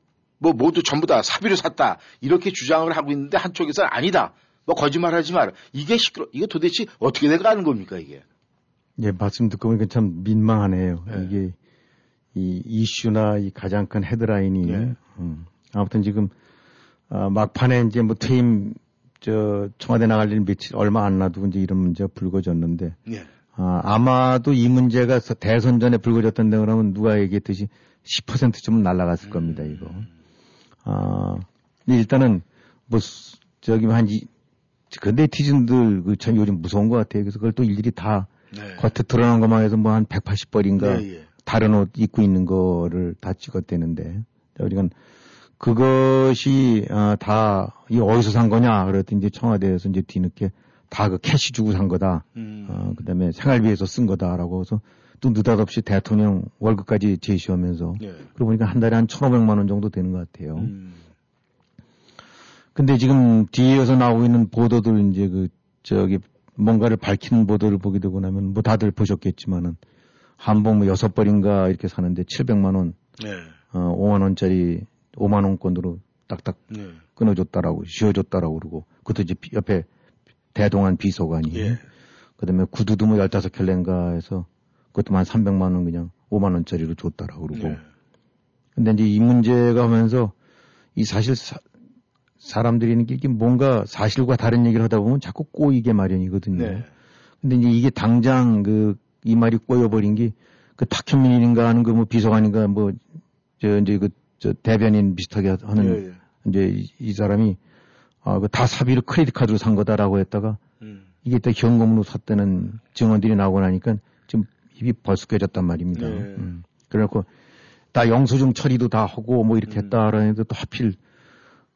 뭐 모두 전부 다 사비로 샀다 이렇게 주장을 하고 있는데 한쪽에서는 아니다. 뭐 거짓말하지 마라. 이게 시끄러. 이게 도대체 어떻게 돼가는 겁니까 이게? 예, 말씀 듣고 보니까 참 민망하네요. 네. 이게 이 이슈나 이 가장 큰 헤드라인이 네. 음, 아무튼 지금 아, 막판에 이제 뭐 퇴임 저 청와대 나갈 일 며칠 얼마 안 놔두고 이제 이런 문제가 불거졌는데 예. 아, 아마도 이 문제가 서- 대선 전에 불거졌던 데 그러면 누가 얘기했듯이 10%쯤은 날아갔을 겁니다, 이거. 아, 일단은 뭐 수- 저기 한 이, 그 네티즌들 그 참 요즘 무서운 것 같아요. 그래서 그걸 또 일일이 다 네. 겉에 드러난 것만 해서 뭐 한 180벌인가 예, 예. 다른 옷 입고 있는 거를 다 찍었대는데 우리가 그것이 아, 다이 어디서 산 거냐 그랬더니 이제 청와대에서 이제 뒤늦게 다 그 cash 주고 산 거다. 음. 어, 그다음에 생활비에서 쓴 거다라고 해서 또 느닷없이 대통령 월급까지 제시하면서 예. 그러고 보니까 한 달에 한 1,500만 원 정도 되는 것 같아요. 음. 근데 지금 뒤에서 나오고 있는 보도들 이제 그 저기 뭔가를 밝히는 보도를 보게 되고 나면 뭐 다들 보셨겠지만은 한복 뭐 여섯 벌인가 이렇게 사는데 700만 원, 네. 어 5만 원짜리 5만 원권으로 딱딱 네. 끊어줬다라고 씌워줬다라고 그러고 그것도 이제 비- 옆에 대동한 비서관이 예. 그다음에 구두도 뭐 15켤레인가 해서 그것도 한 300만 원 그냥 5만 원짜리로 줬다라고 그러고 네. 근데 이제 이 문제가 하면서 이 사실 사, 사람들이 이게 뭔가 사실과 다른 얘기를 하다 보면 자꾸 꼬이게 마련이거든요. 네. 근데 이제 이게 당장 그 이 말이 꼬여버린 게그 탁현민인가 하는 그 뭐 비서관인가 뭐 저 이제 그 저 대변인 비슷하게 하는 예, 예. 이제 이, 이 사람이 아그다 사비로 크레딧 카드로 산 거다라고 했다가 음. 이게 또 현금으로 샀다는 증언들이 나오고 나니까 입이 벌써 깨졌단 말입니다. 네. 음. 그래갖고 다 영수증 처리도 다 하고 뭐 이렇게 음. 했다라는데 또 하필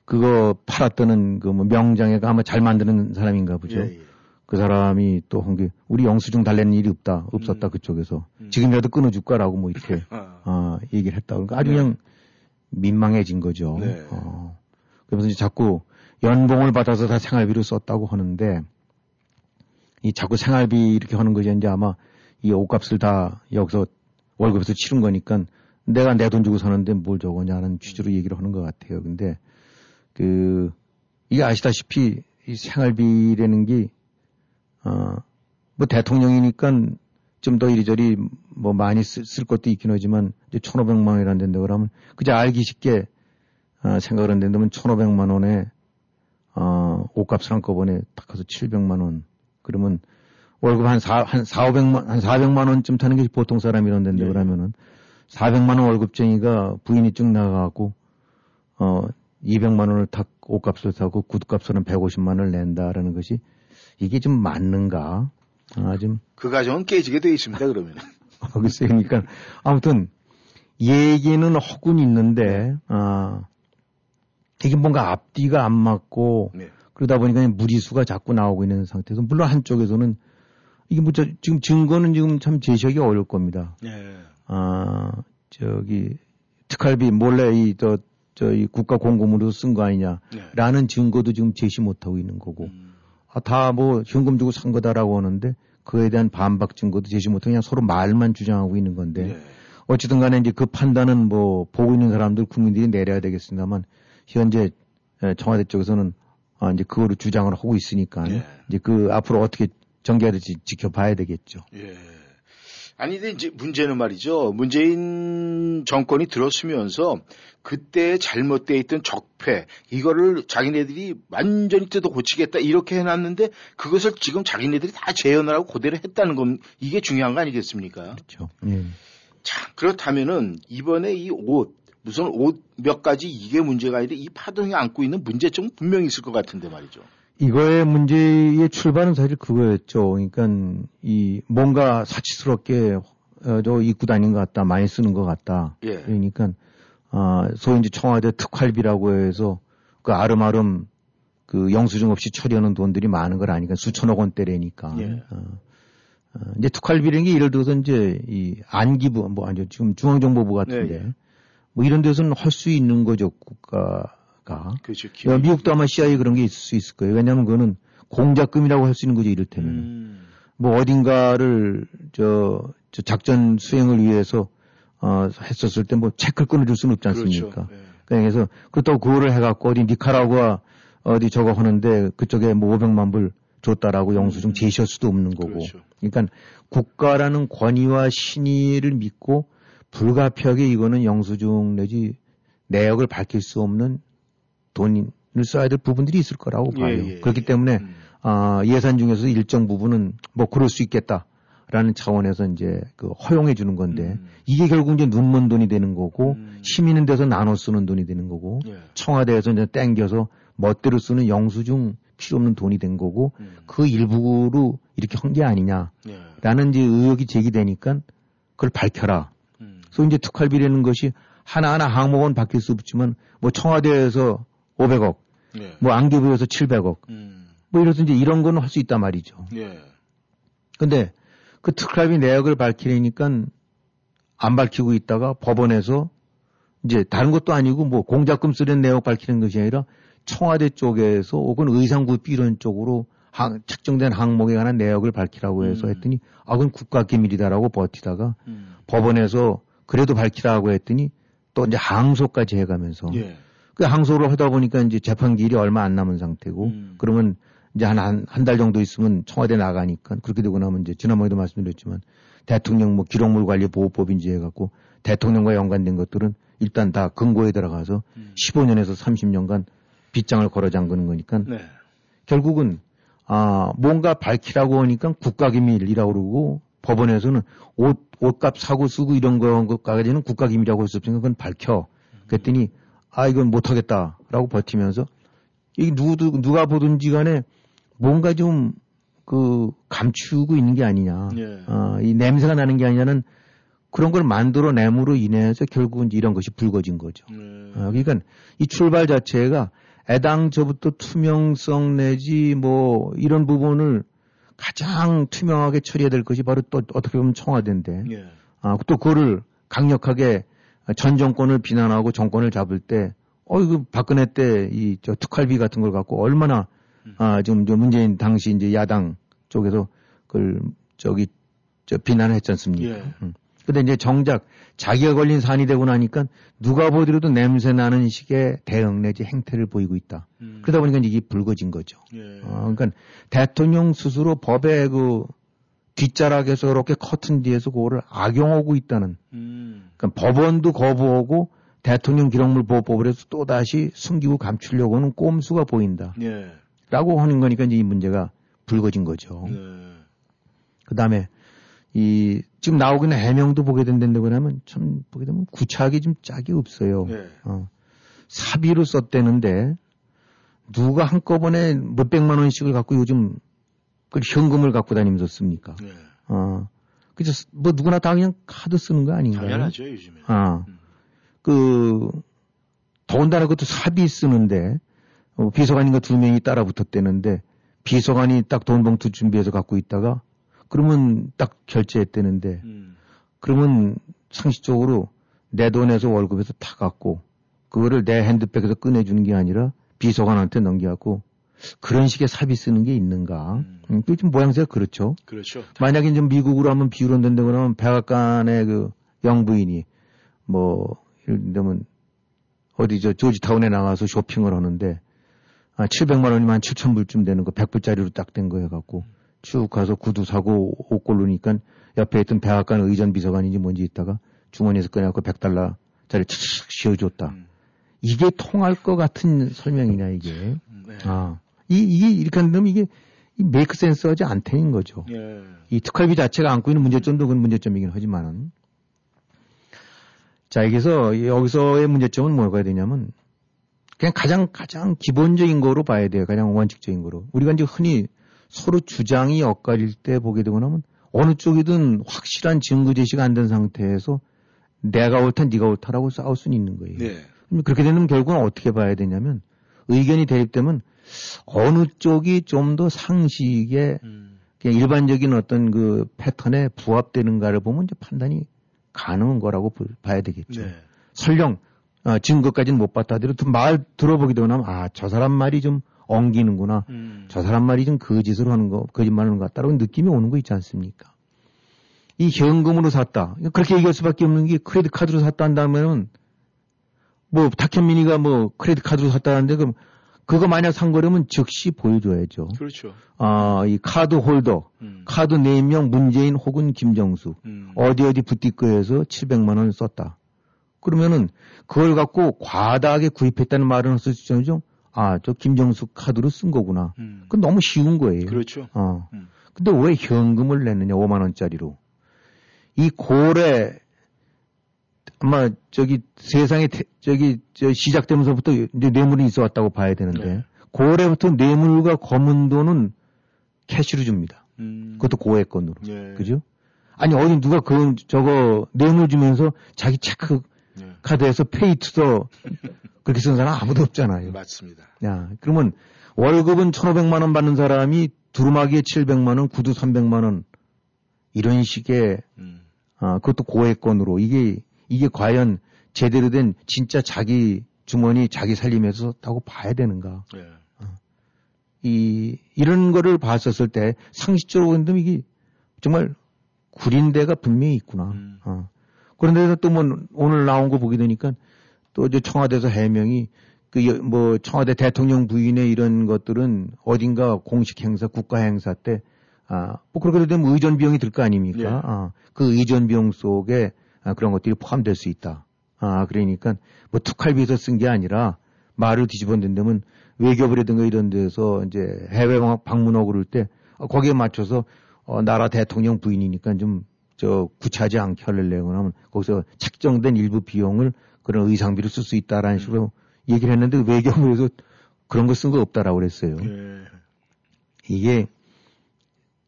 그거 팔았다는 그 뭐 명장애가 아마 잘 만드는 사람인가 보죠. 예, 예. 그 사람이 또 한 게 우리 영수증 달래는 일이 없다 없었다 그쪽에서 지금이라도 끊어줄 거라고 뭐 이렇게 음. 아. 어, 얘기를 했다. 그러니까 아주 네. 그냥 민망해진 거죠. 네. 어. 그러면서 이제 자꾸 연봉을 받아서 다 생활비로 썼다고 하는데 이 자꾸 생활비 이렇게 하는 거지 이제 아마 이 옷값을 다 여기서 월급에서 치른 거니까 내가 내 돈 주고 사는데 뭘 저거냐는 취지로 얘기를 하는 것 같아요. 근데 그 이게 아시다시피 이 생활비라는 게 어, 뭐 대통령이니까 좀 더 이리저리 뭐 많이 쓸, 쓸 것도 있긴 하지만 이제 1,500만 원이라는 데인데 그러면 그저 알기 쉽게 어, 생각을 한다면 1,500만 원에 어, 옷값을 한꺼번에 딱 가서 700만 원 그러면 월급 한 4, 한 4, 500만, 한 400만 원쯤 타는 게 보통 사람이란 데인데 예. 그러면은 400만 원 월급쟁이가 부인이 쭉 나가고 어, 200만 원을 탁 옷값을 사고 구두값으로는 150만 원을 낸다라는 것이 이게 좀 맞는가? 아, 좀 그 가정은 깨지게 돼 있습니다. 그러면. 어, 글쎄요. 그러니까 아무튼 얘기는 허군 있는데 아 이게 뭔가 앞뒤가 안 맞고 네. 그러다 보니까 무리수가 자꾸 나오고 있는 상태에서 물론 한쪽에서는 이게 뭐 저, 지금 증거는 지금 참 제시하기 어려울 겁니다. 예. 아 저기 특활비 몰래 이저 저이 국가 공금으로 쓴 거 아니냐라는 증거도 지금 제시 못 하고 있는 거고. 아, 다 뭐 현금 주고 산 거다라고 하는데 그에 대한 반박 증거도 제시 못하고 그냥 서로 말만 주장하고 있는 건데 어쨌든 간에 이제 그 판단은 뭐 보고 있는 사람들 국민들이 내려야 되겠습니다만 현재 에, 청와대 쪽에서는 아, 이제 그거를 주장을 하고 있으니까 이제 그 앞으로 어떻게 전개가 될지 지켜봐야 되겠죠. 예. 아니, 근데 이제 문제는 말이죠. 문재인 정권이 들었으면서 그때 잘못되어 있던 적폐, 이거를 자기네들이 완전히 뜯어 고치겠다, 이렇게 해놨는데 그것을 지금 자기네들이 다 재현을 하고 그대로 했다는 건 이게 중요한 거 아니겠습니까? 그렇죠. 예. 자, 그렇다면은 이번에 이 옷, 무슨 옷 몇 가지 이게 문제가 아니라 이 파동이 안고 있는 문제점은 분명히 있을 것 같은데 말이죠. 이거의 문제의 출발은 사실 그거였죠. 그러니까 이 뭔가 사치스럽게 어, 저 입고 다닌 것 같다, 많이 쓰는 것 같다. 예. 그러니까 아 소위 이제 청와대 특활비라고 해서 그 아름아름 그 영수증 없이 처리하는 돈들이 많은 걸 아니까 수천억 원대래니까. 예. 어. 어, 이제 특활비라는 게 예를 들어서 이제 이 안기부 뭐 아니요 지금 중앙정보부 같은데 예, 예. 뭐 이런 데서는 할 수 있는 거죠 국가 가. 그렇죠. 야, 미국도 아마 CIA 그런 게 있을 수 있을 거예요. 왜냐하면 그거는 공작금이라고 할 수 있는 거죠 이를테면. 음. 뭐 어딘가를 저, 저 작전 수행을 위해서 어 했었을 때 뭐 체크를 끊어줄 수는 없지 않습니까? 그렇죠. 예. 그래서 그렇다고 그거를 해갖고 어디 니카라구아 어디 저거 하는데 그쪽에 뭐 500만 불 줬다라고 영수증 제시할 수도 없는 거고. 음. 그렇죠. 그러니까 국가라는 권위와 신의를 믿고 불가피하게 이거는 영수증 내지 내역을 밝힐 수 없는 돈을 써야 될 부분들이 있을 거라고 예, 봐요. 예, 그렇기 때문에 아, 예산 중에서 일정 부분은 뭐 그럴 수 있겠다 라는 차원에서 이제 그 허용해 주는 건데 음. 이게 결국 이제 눈먼 돈이 되는 거고 시민은 데서 나눠 쓰는 돈이 되는 거고 예. 청와대에서 이제 땡겨서 멋대로 쓰는 영수증 필요 없는 돈이 된 거고 음. 그 일부로 이렇게 한 게 아니냐라는 이제 의혹이 제기되니까 그걸 밝혀라. 음. 그래서 이제 특활비라는 것이 하나하나 항목은 바뀔 수 없지만 뭐 청와대에서 500억, 예. 뭐 안기부에서 700억, 뭐 이래서 이제 이런 거는 할수 있단 말이죠. 예. 근데 그 특활비 내역을 밝히려니까 안 밝히고 있다가 법원에서 이제 다른 것도 아니고 뭐 공작금 쓰는 내역 밝히는 것이 아니라 청와대 쪽에서 혹은 의상구비 이런 쪽으로 항- 책정된 항목에 관한 내역을 밝히라고 해서 했더니 아 그건 국가 기밀이다라고 버티다가 법원에서 그래도 밝히라고 했더니 또 이제 항소까지 해가면서 예. 그 항소를 하다 보니까 이제 재판 기일이 얼마 안 남은 상태고 그러면 이제 한 한 한 달 정도 있으면 청와대 나가니까 그렇게 되고 나면 이제 지난번에도 말씀드렸지만 대통령 뭐 기록물 관리 보호법인지 해갖고 대통령과 연관된 것들은 일단 다 금고에 들어가서 15년에서 30년간 빗장을 걸어 잠그는 거니까 네. 결국은 아 뭔가 밝히라고 하니까 국가기밀이라고 그러고 법원에서는 옷 옷값 사고 쓰고 이런 것까지는 국가기밀이라고 할 수 없으니까 그건 밝혀. 그랬더니 아 이건 못하겠다라고 버티면서 이 누구 누가 보든지 간에 뭔가 좀 그 감추고 있는 게 아니냐 예. 아, 이 냄새가 나는 게 아니냐는 그런 걸 만들어 내므로 인해서 결국은 이런 것이 불거진 거죠. 아, 그러니까 이 출발 자체가 애당저부터 투명성 내지 뭐 이런 부분을 가장 투명하게 처리해야 될 것이 바로 또 어떻게 보면 청와대인데 예. 아, 또 그거를 강력하게 전 정권을 비난하고 정권을 잡을 때, 어, 이거 박근혜 때 이 저 특활비 같은 걸 갖고 얼마나, 아, 지금 저 문재인 당시 이제 야당 쪽에서 그걸 저기 저 비난을 했지 않습니까? 예. 음. 근데 이제 정작 자기가 걸린 산이 되고 나니까 누가 보더라도 냄새 나는 식의 대응 내지 행태를 보이고 있다. 그러다 보니까 이게 불거진 거죠. 예. 어, 그러니까 대통령 스스로 법의 그 뒷자락에서 그렇게 커튼 뒤에서 그거를 악용하고 있다는. 음. 그러니까 법원도 거부하고 대통령 기록물 보호법을 해서 또 다시 숨기고 감추려고 하는 꼼수가 보인다. 예. 라고 하는 거니까 이제 이 문제가 불거진 거죠. 네. 그 다음에 이 지금 나오고 있는 해명도 보게 된다고 하면 참 보게 되면 구차하게 좀 짝이 없어요. 네. 어. 사비로 썼대는데 누가 한꺼번에 몇백만 원씩을 갖고 요즘 그 현금을 갖고 다니면서 씁니까? 네. 어. 그죠. 뭐 누구나 다 그냥 카드 쓰는 거 아닌가요? 당연하죠, 요즘에. 아. 그, 더군다나 그것도 사비 쓰는데, 어, 비서관인가 두 명이 따라 붙었대는데, 비서관이 딱 돈 봉투 준비해서 갖고 있다가, 그러면 딱 결제했대는데, 그러면 상식적으로 내 돈에서 월급에서 다 갖고, 그거를 내 핸드백에서 꺼내주는 게 아니라 비서관한테 넘겨갖고, 그런 식의 사비 쓰는 게 있는가? 음, 그게 좀 모양새가 그렇죠. 그렇죠. 만약에 좀 미국으로 한번 비유로 된다고 하면 백악관의 그 영부인이 뭐 예를 들면 어디 저 조지타운에 나가서 쇼핑을 하는데 아 700만 원이면 7천 불쯤 되는 거 100불짜리로 딱 된 거 해갖고 쭉 가서 구두 사고 옷 고르니까 옆에 있던 백악관 의전 비서관인지 뭔지 있다가 주머니에서 꺼내갖고 100달러짜리 칙칙 씌워줬다. 이게 통할 것 같은 설명이냐 이게. 아, 이, 이게 이렇게 한다면 이게 이 메이크 센스하지 않다는 거죠. 예. 이 특활비 자체가 안고 있는 문제점도 그건 문제점이긴 하지만은. 자, 여기서, 여기서의 문제점은 뭐가 되냐면, 그냥 가장, 가장 기본적인 거로 봐야 돼요. 가장 원칙적인 거로. 우리가 이제 흔히 서로 주장이 엇갈릴 때 보게 되고 나면, 어느 쪽이든 확실한 증거 제시가 안 된 상태에서 내가 옳다, 네가 옳다라고 싸울 수는 있는 거예요. 네. 그렇게 되면 결국은 어떻게 봐야 되냐면, 의견이 대립되면 어느 쪽이 좀 더 상식에 그냥 일반적인 어떤 그 패턴에 부합되는가를 보면 이제 판단이 가능한 거라고 볼- 봐야 되겠죠. 네. 설령 어, 증거까지는 못 봤다 하더라도 말 들어보기도 하면 아 저 사람 말이 좀 엉기는구나. 음. 저 사람 말이 좀 거짓으로 하는 거, 거짓말하는 것 같다라고 느낌이 오는 거 있지 않습니까? 이 현금으로 샀다. 그렇게 얘기할 수밖에 없는 게 credit card로 샀다 한다면은 뭐 탁현민이가 뭐 credit card로 샀다는데 그럼 그거 만약 산 거라면 즉시 보여줘야죠. 그렇죠. 아, 이 card holder, card name명 문재인 혹은 김정숙, 어디 어디 부티크에서 700만 원을 썼다. 그러면은 그걸 갖고 과다하게 구입했다는 말은 없을 수 있죠. 아, 저 김정숙 카드로 쓴 거구나. 그건 너무 쉬운 거예요. 그렇죠. 어. 근데 왜 현금을 냈느냐, 5만 원짜리로. 이 고래, 아마 저기 세상에 태- 저기 저 시작되면서부터 이제 뇌물이 있어 왔다고 봐야 되는데 고래부터 뇌물과 검은 돈은 cash로 줍니다. 그것도 고액권으로. 예. 그죠? 아니 어디 누가 그 저거 뇌물 주면서 자기 체크 카드에서 pay to the 그렇게 쓰는 사람 아무도 없잖아요. 맞습니다. 야, 그러면 월급은 1,500만 원 받는 사람이 두루마기에 700만 원, 구두 300만 원 이런 식의 아, 그것도 고액건으로 이게 이게 과연 제대로 된 진짜 자기 주머니 자기 살림에서 썼다고 봐야 되는가? 예. 어. 이 이런 거를 봤었을 때 상식적으로 본다면 이게 정말 구린 데가 분명히 있구나. 어. 그런데 또뭐 오늘 나온 거 보게 되니까 또 이제 청와대에서 해명이 그 뭐 청와대 대통령 부인의 이런 것들은 어딘가 공식 행사, 국가 행사 때 아, 뭐 그렇게 되면 의전 비용이 들 거 아닙니까? 예. 아, 그 의전 비용 속에 아, 그런 것들이 포함될 수 있다. 아, 그러니까 뭐 특활비에서 쓴 게 아니라 말을 뒤집어 낸다면 외교부라든가 이런 데서 이제 해외 방- 방문하고 그럴 때 어, 거기에 맞춰서 어, 나라 대통령 부인이니까 좀 저 구차하지 않게 하려고 하면 거기서 책정된 일부 비용을 그런 의상비로 쓸 수 있다라는 식으로 얘기를 했는데 외교부에서 그런 거 쓴 거 없다라고 그랬어요. 예. 이게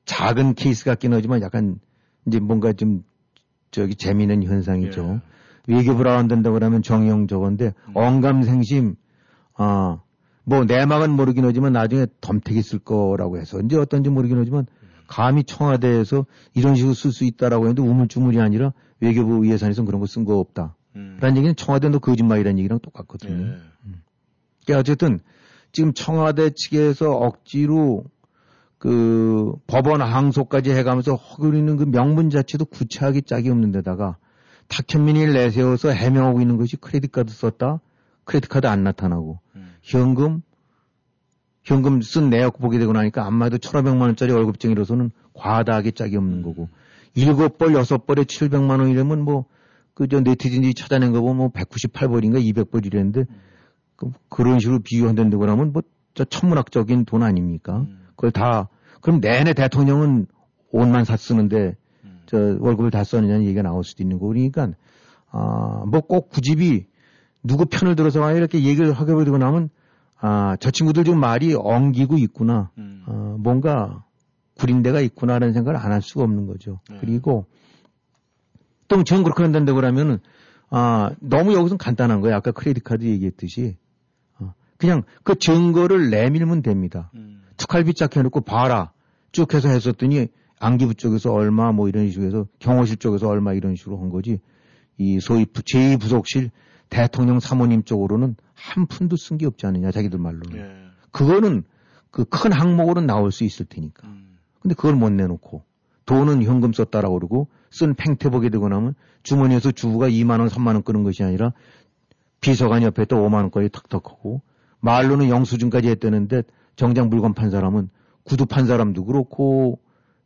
작은 케이스 같긴 하지만 약간 이제 뭔가 좀 저기 재미있는 현상이죠. 외교부라 안 된다고 그러면 정형 저건데 언감생심 아, 뭐 내막은 모르긴 하지만 나중에 덤택이 쓸 거라고 해서 이제 어떤지 모르긴 하지만 감히 청와대에서 이런 식으로 쓸 수 있다라고 했는데 우물쭈물이 아니라 외교부 예산에서 그런 거 쓴 거 없다. 라는 얘기는 청와대도 거짓말이라는 얘기랑 똑같거든요. 음. 그러니까 어쨌든 지금 청와대 측에서 억지로 그 법원 항소까지 해가면서 허구리는 그 명분 자체도 구체하게 짝이 없는 데다가 탁현민이를 내세워서 해명하고 있는 것이 크레딧 카드 썼다? 크레딧 카드 안 나타나고. 현금? 현금 쓴 내역 보게 되고 나니까 아마도 1,500만 원짜리 월급쟁이로서는 과다하게 짝이 없는 거고. 일곱 벌 여섯 벌에 700만 원이라면 뭐 그저 네티즌이 찾아낸 거 보면 뭐 198벌인가 200벌 이랬는데 그, 그런 식으로 비유한다고 그러면 뭐 저 천문학적인 돈 아닙니까? 그걸 다 그럼 내내 대통령은 옷만 사 쓰는데 저 월급을 다 써느냐는 얘기가 나올 수도 있는 거고 그러니까 아 뭐 꼭 구집이 누구 편을 들어서 이렇게 얘기를 하게 되고 나면 아 저 친구들 지금 말이 엉기고 있구나 어, 뭔가 구린 데가 있구나라는 생각을 안 할 수가 없는 거죠. 그리고 또 전 그렇게 한다고 그러면은 아 너무 여기서 간단한 거예요. 아까 크레딧 카드 얘기했듯이 어, 그냥 그 증거를 내밀면 됩니다. 특활비 짝 해놓고 봐라. 쭉 해서 했었더니 안기부 쪽에서 얼마 뭐 이런 식으로 해서 경호실 쪽에서 얼마 이런 식으로 한 거지. 이 소위 부- 제2부속실 대통령 사모님 쪽으로는 한 푼도 쓴 게 없지 않느냐 자기들 말로는. 그거는 그 큰 항목으로 나올 수 있을 테니까. 근데 그걸 못 내놓고 돈은 현금 썼다라고 그러고 쓴 팽태 보게 되고 나면 주머니에서 주부가 2만 원, 3만 원 끄는 것이 아니라 비서관 옆에 또 5만 원까지 턱턱하고 말로는 영수증까지 했다는데 정작 물건 판 사람은 구두 판 사람도 그렇고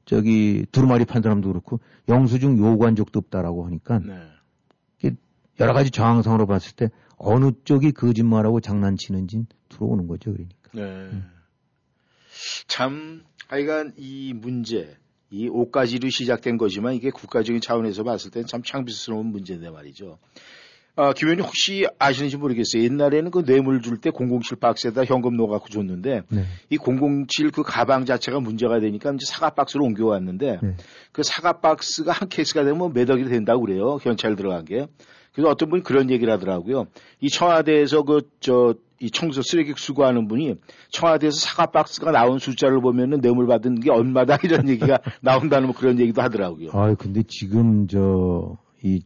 저기 두루마리 판 사람도 그렇고 영수증 요구한 적도 없다라고 하니까 이게 여러 가지 정황상으로 봤을 때 어느 쪽이 거짓말하고 장난치는지 들어오는 거죠 그러니까. 네. 참, 하여간 이 문제, 이 옷가지로 시작된 거지만 이게 국가적인 차원에서 봤을 때는 참 창피스러운 문제인데 말이죠. 아, 김 의원님 혹시 아시는지 모르겠어요. 옛날에는 그 뇌물 줄 때 007 박스에다 현금 넣어갖고 줬는데 네. 이007 그 가방 자체가 문제가 되니까 이제 사과 박스로 옮겨왔는데 네. 그 사과 박스가 한 케이스가 되면 몇 억이 된다고 그래요. 현찰 들어간 게. 그래서 어떤 분이 그런 얘기를 하더라고요. 이 청와대에서 그, 저, 이 청소 쓰레기 수거하는 분이 청와대에서 사과 박스가 나온 숫자를 보면은 뇌물 받은 게 얼마다 이런 얘기가 나온다는 뭐 그런 얘기도 하더라고요. 아, 근데 지금 저, 이,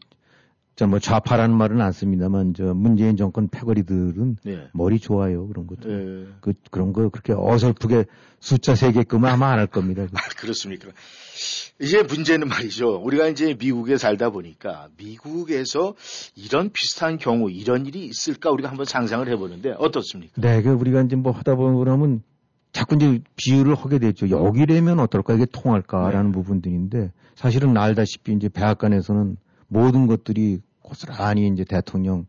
자, 뭐 좌파라는 말은 안 씁니다만 저 문재인 정권 패거리들은 네. 머리 좋아요. 그런 것도. 네. 그, 그런 거 그렇게 어설프게 숫자 세개끔은 아마 안 할 겁니다. 그렇습니까? 이제 문제는 말이죠. 우리가 이제 미국에 살다 보니까 미국에서 이런 비슷한 경우, 이런 일이 있을까 우리가 한번 상상을 해보는데 어떻습니까? 네, 그 우리가 이제 뭐 하다 보면 자꾸 이제 비유를 하게 되죠. 여기라면 어떨까? 이게 통할까라는 부분들인데 사실은 알다시피 이제 백악관에서는 모든 것들이 고스란히 이제 대통령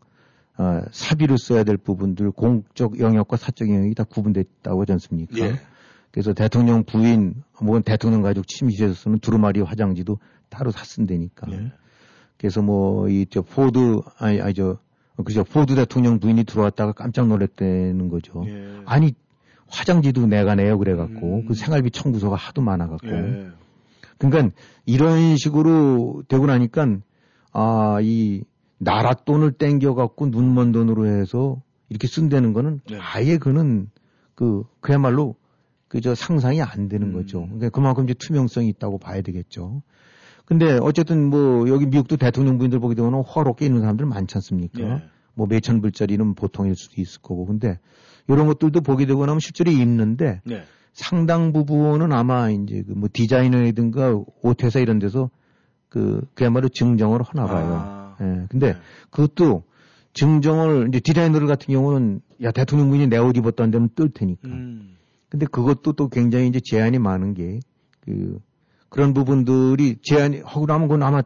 어, 사비로 써야 될 부분들 공적 영역과 사적 영역이 다 구분됐다고 하지 않습니까? 예. 그래서 대통령 부인, 뭐 대통령 가족 침실에서 쓰는 두루마리 화장지도 따로 다 쓴다니까. 그래서 뭐 이 저 포드 아니 아니 저 그죠 포드 대통령 부인이 들어왔다가 깜짝 놀랐다는 거죠. 아니 화장지도 내가 내요 그래갖고 그 생활비 청구서가 하도 많아갖고. 예. 그러니까 이런 식으로 되고 나니까 아 이 나라 돈을 땡겨갖고 눈먼 돈으로 해서 이렇게 쓴다는 거는 아예 그는 그 그야말로 그저 상상이 안 되는 거죠. 그러니까 그만큼 이제 투명성이 있다고 봐야 되겠죠. 근데 어쨌든 뭐 여기 미국도 대통령 부인들 보게 되면 화롭게 있는 사람들 많지 않습니까? 네. 뭐 몇천 불짜리는 보통일 수도 있을 거고. 근데 이런 것들도 보게 되고 나면 실제로 입는데 네. 상당 부분은 아마 이제 그 뭐 디자이너라든가 옷회사 이런 데서 그 그야말로 증정을 하나 봐요. 아. 예. 근데 그것도 증정을 이제 디자이너들 같은 경우는 야 대통령 부인이 내 옷 입었다는 데면 뜰 테니까. 음. 근데 그것도 또 굉장히 이제 제한이 많은 게 그 그런 부분들이 제한이 하고 나면 그건 아마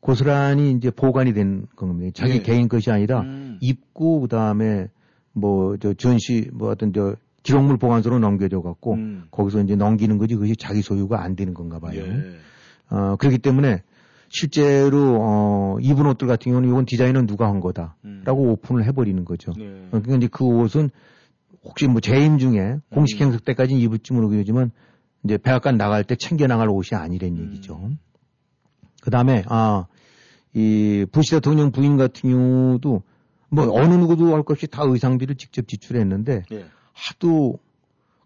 고스란히 이제 보관이 된 겁니다. 자기 예. 개인 것이 아니라 음. 입고 그다음에 뭐 저 전시 뭐 어떤 저 기록물 보관소로 넘겨져 갖고 음. 거기서 이제 넘기는 거지 그것이 자기 소유가 안 되는 건가 봐요. 예. 어 그렇기 때문에 실제로 어 입은 옷들 같은 경우는 이건 디자인은 누가 한 거다라고 오픈을 해버리는 거죠. 음. 네. 어, 그러니까 이제 그 옷은 혹시 뭐 재임 중에 공식 음. 행사 때까지는 입을지 모르겠지만 이제 백악관 나갈 때 챙겨 나갈 옷이 아니란 음. 얘기죠. 그 다음에 아 이 부시 대통령 부인 같은 경우도 뭐 어느 누구도 할 것 없이 다 의상비를 직접 지출했는데 예. 하도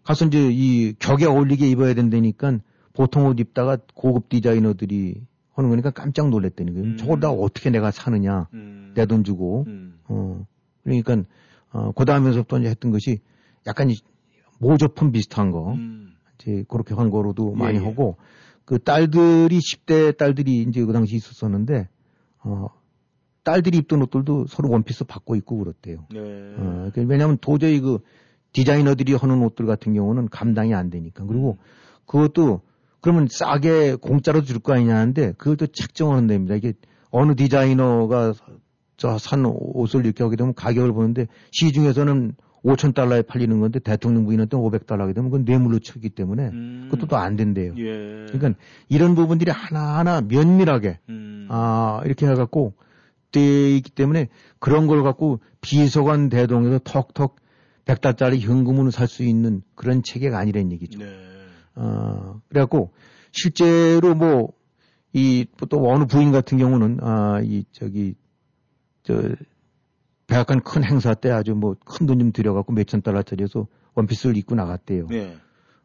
가서 이제 이 격에 어울리게 입어야 된다니까 보통 옷 입다가 고급 디자이너들이 하는 거니까 깜짝 놀랐다는 거예요. 저걸 다 어떻게 내가 사느냐. 내돈 주고. 어. 그러니까 어, 그 다음에서부터 이제 했던 것이 약간 이 모조품 비슷한 거. 이제 그렇게 한 거로도 예, 많이 예. 하고 그 딸들이 10대 딸들이 이제 그 당시 있었었는데 어, 딸들이 입던 옷들도 서로 원피스 받고 입고 그렇대요. 네. 어, 그 왜냐하면 도저히 그 디자이너들이 하는 옷들 같은 경우는 감당이 안 되니까. 그리고 그것도 그러면 싸게 공짜로 줄 거 아니냐는데 그것도 책정을 한답니다. 이게 어느 디자이너가 저 산 옷을 이렇게 하게 되면 가격을 보는데 시중에서는 5천 달러에 팔리는 건데 대통령 부인한테 500달러 하게 되면 그건 뇌물로 치기 때문에 그것도 또 안 된대요. 예. 그러니까 이런 부분들이 하나하나 면밀하게 아 이렇게 해갖고 돼 있기 때문에 그런 걸 갖고 비서관 대동에서 턱턱 100달짜리 현금으로 살 수 있는 그런 체계가 아니란 얘기죠. 어, 그래갖고 실제로 뭐 이 또 어느 부인 같은 경우는 아 이 저기 저 백악관 큰 행사 때 아주 뭐 큰 돈 좀 들여갖고 몇천 달러짜리에서 원피스를 입고 나갔대요. 네.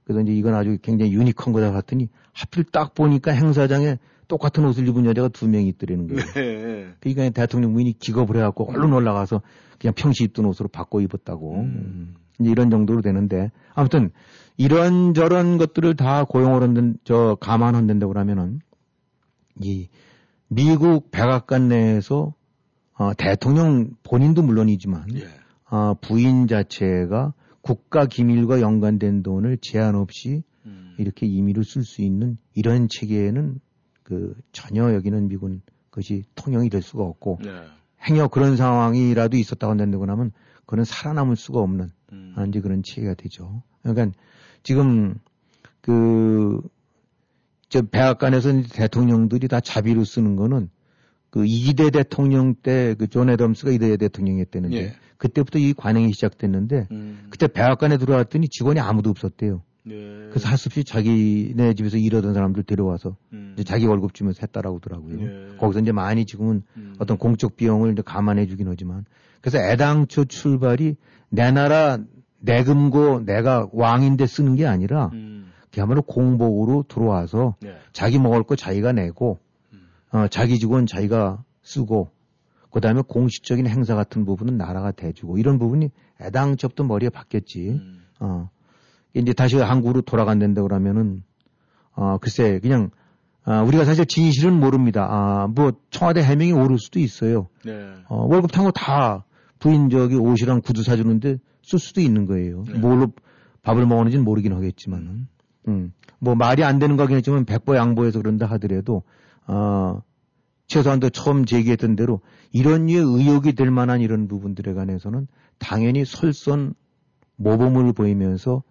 그래서 이제 이건 아주 굉장히 유니크한 거다 봤더니 하필 딱 보니까 행사장에 똑같은 옷을 입은 여자가 두 명이 있더라는 거예요. 네. 그러니까 대통령 부인이 기겁을 해갖고 얼른 올라가서 그냥 평시 입던 옷으로 바꿔 입었다고. 음. 이런 정도로 되는데 아무튼 이런 저런 것들을 다 고용을 한다, 저 감안한다고 그러면은 이 미국 백악관 내에서 어, 대통령 본인도 물론이지만 어, 부인 자체가 국가 기밀과 연관된 돈을 제한 없이 이렇게 임의로 쓸 수 있는 이런 체계에는 그 전혀 여기는 미국 그것이 통용이 될 수가 없고 네. 행여 그런 상황이라도 있었다고 한다고 하면 그는 살아남을 수가 없는 아, 이제 그런 체계가 되죠. 그러니까 지금 그 저 백악관에서 대통령들이 다 자비로 쓰는 거는 그 이대 대통령 때 그 존 애덤스가 이대 대통령이었다는데 예. 그때부터 이 관행이 시작됐는데 그때 백악관에 들어왔더니 직원이 아무도 없었대요. 네. 그래서 할 수 없이 자기네 집에서 일하던 사람들 데려와서 이제 자기 월급 주면서 했다라고 하더라고요. 예. 거기서 이제 많이 지금은 음. 어떤 공적 비용을 이제 감안해 주긴 하지만 그래서 애당초 출발이 내 나라 내 금고 내가 왕인데 쓰는 게 아니라 음. 그야말로 공복으로 들어와서 네. 자기 먹을 거 자기가 내고 어, 자기 직원 자기가 쓰고 그다음에 공식적인 행사 같은 부분은 나라가 대주고 이런 부분이 애당초부터 머리에 박혔지. 어. 이제 다시 한국으로 돌아간다는데 그러면은 어 글쎄 그냥 아, 우리가 사실 진실은 모릅니다. 아, 뭐 청와대 해명이 오를 수도 있어요. 네. 어, 월급 탄 거 다 부인 저기 옷이랑 구두 사주는데 쓸 수도 있는 거예요. 뭘로 밥을 먹었는지는 모르긴 하겠지만은. 음. 뭐 말이 안 되는 거긴 했지만 백보 양보해서 그런다 하더라도 어 최소한도 처음 제기했던 대로 이런 류의 의혹이 될 만한 이런 부분들에 관해서는 당연히 설선 모범을 보이면서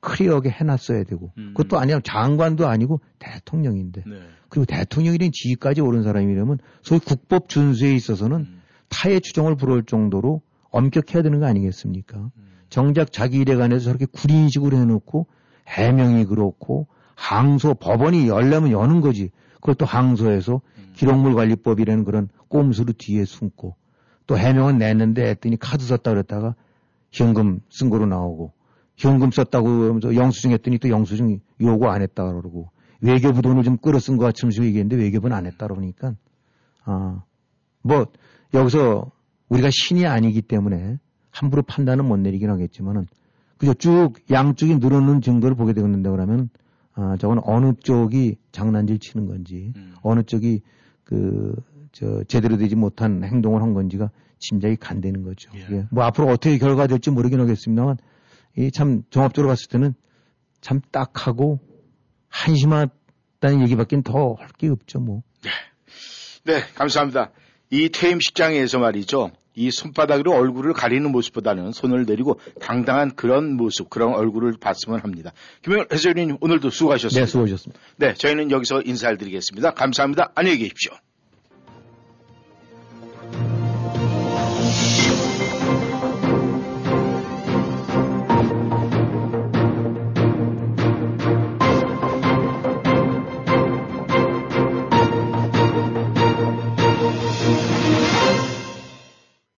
클리어하게 해놨어야 되고 그것도 아니라 장관도 아니고 대통령인데. 그리고 대통령이란 지위까지 오른 사람이라면 소위 국법 준수에 있어서는 타의 추정을 불허할 정도로 엄격해야 되는 거 아니겠습니까? 정작 자기 일에 관해서 저렇게 구린식으로 해놓고 해명이 그렇고 항소 법원이 열려면 여는 거지. 그것도 항소에서 기록물 관리법이라는 그런 꼼수로 뒤에 숨고 또 해명은 냈는데 했더니 카드 썼다 그랬다가 현금 쓴 거로 나오고 현금 썼다고 하면서 영수증 했더니 또 영수증 요구 안 했다 그러고 외교부 돈을 좀 끌어 쓴 것 같으면서 얘기했는데 외교부는 안 했다 그러니까 아, 뭐 여기서 우리가 신이 아니기 때문에 함부로 판단은 못 내리긴 하겠지만은 그죠 쭉 양쪽이 늘어놓는 증거를 보게 되는데 그러면 아 저건 어느 쪽이 장난질 치는 건지 어느 쪽이 그 저 제대로 되지 못한 행동을 한 건지가 짐작이 간다는 거죠. 예. 뭐 앞으로 어떻게 결과가 될지 모르긴 하겠습니다만 이 참 종합적으로 봤을 때는 참 딱하고 한심하다는 얘기밖엔 더 할 게 없죠 뭐. 네, 감사합니다. 이 퇴임식장에서 말이죠. 이 손바닥으로 얼굴을 가리는 모습보다는 손을 내리고 당당한 그런 모습, 그런 얼굴을 봤으면 합니다. 김영일 해설위원님 오늘도 수고하셨습니다. 네, 수고하셨습니다. 네, 저희는 여기서 인사를 드리겠습니다. 감사합니다. 안녕히 계십시오.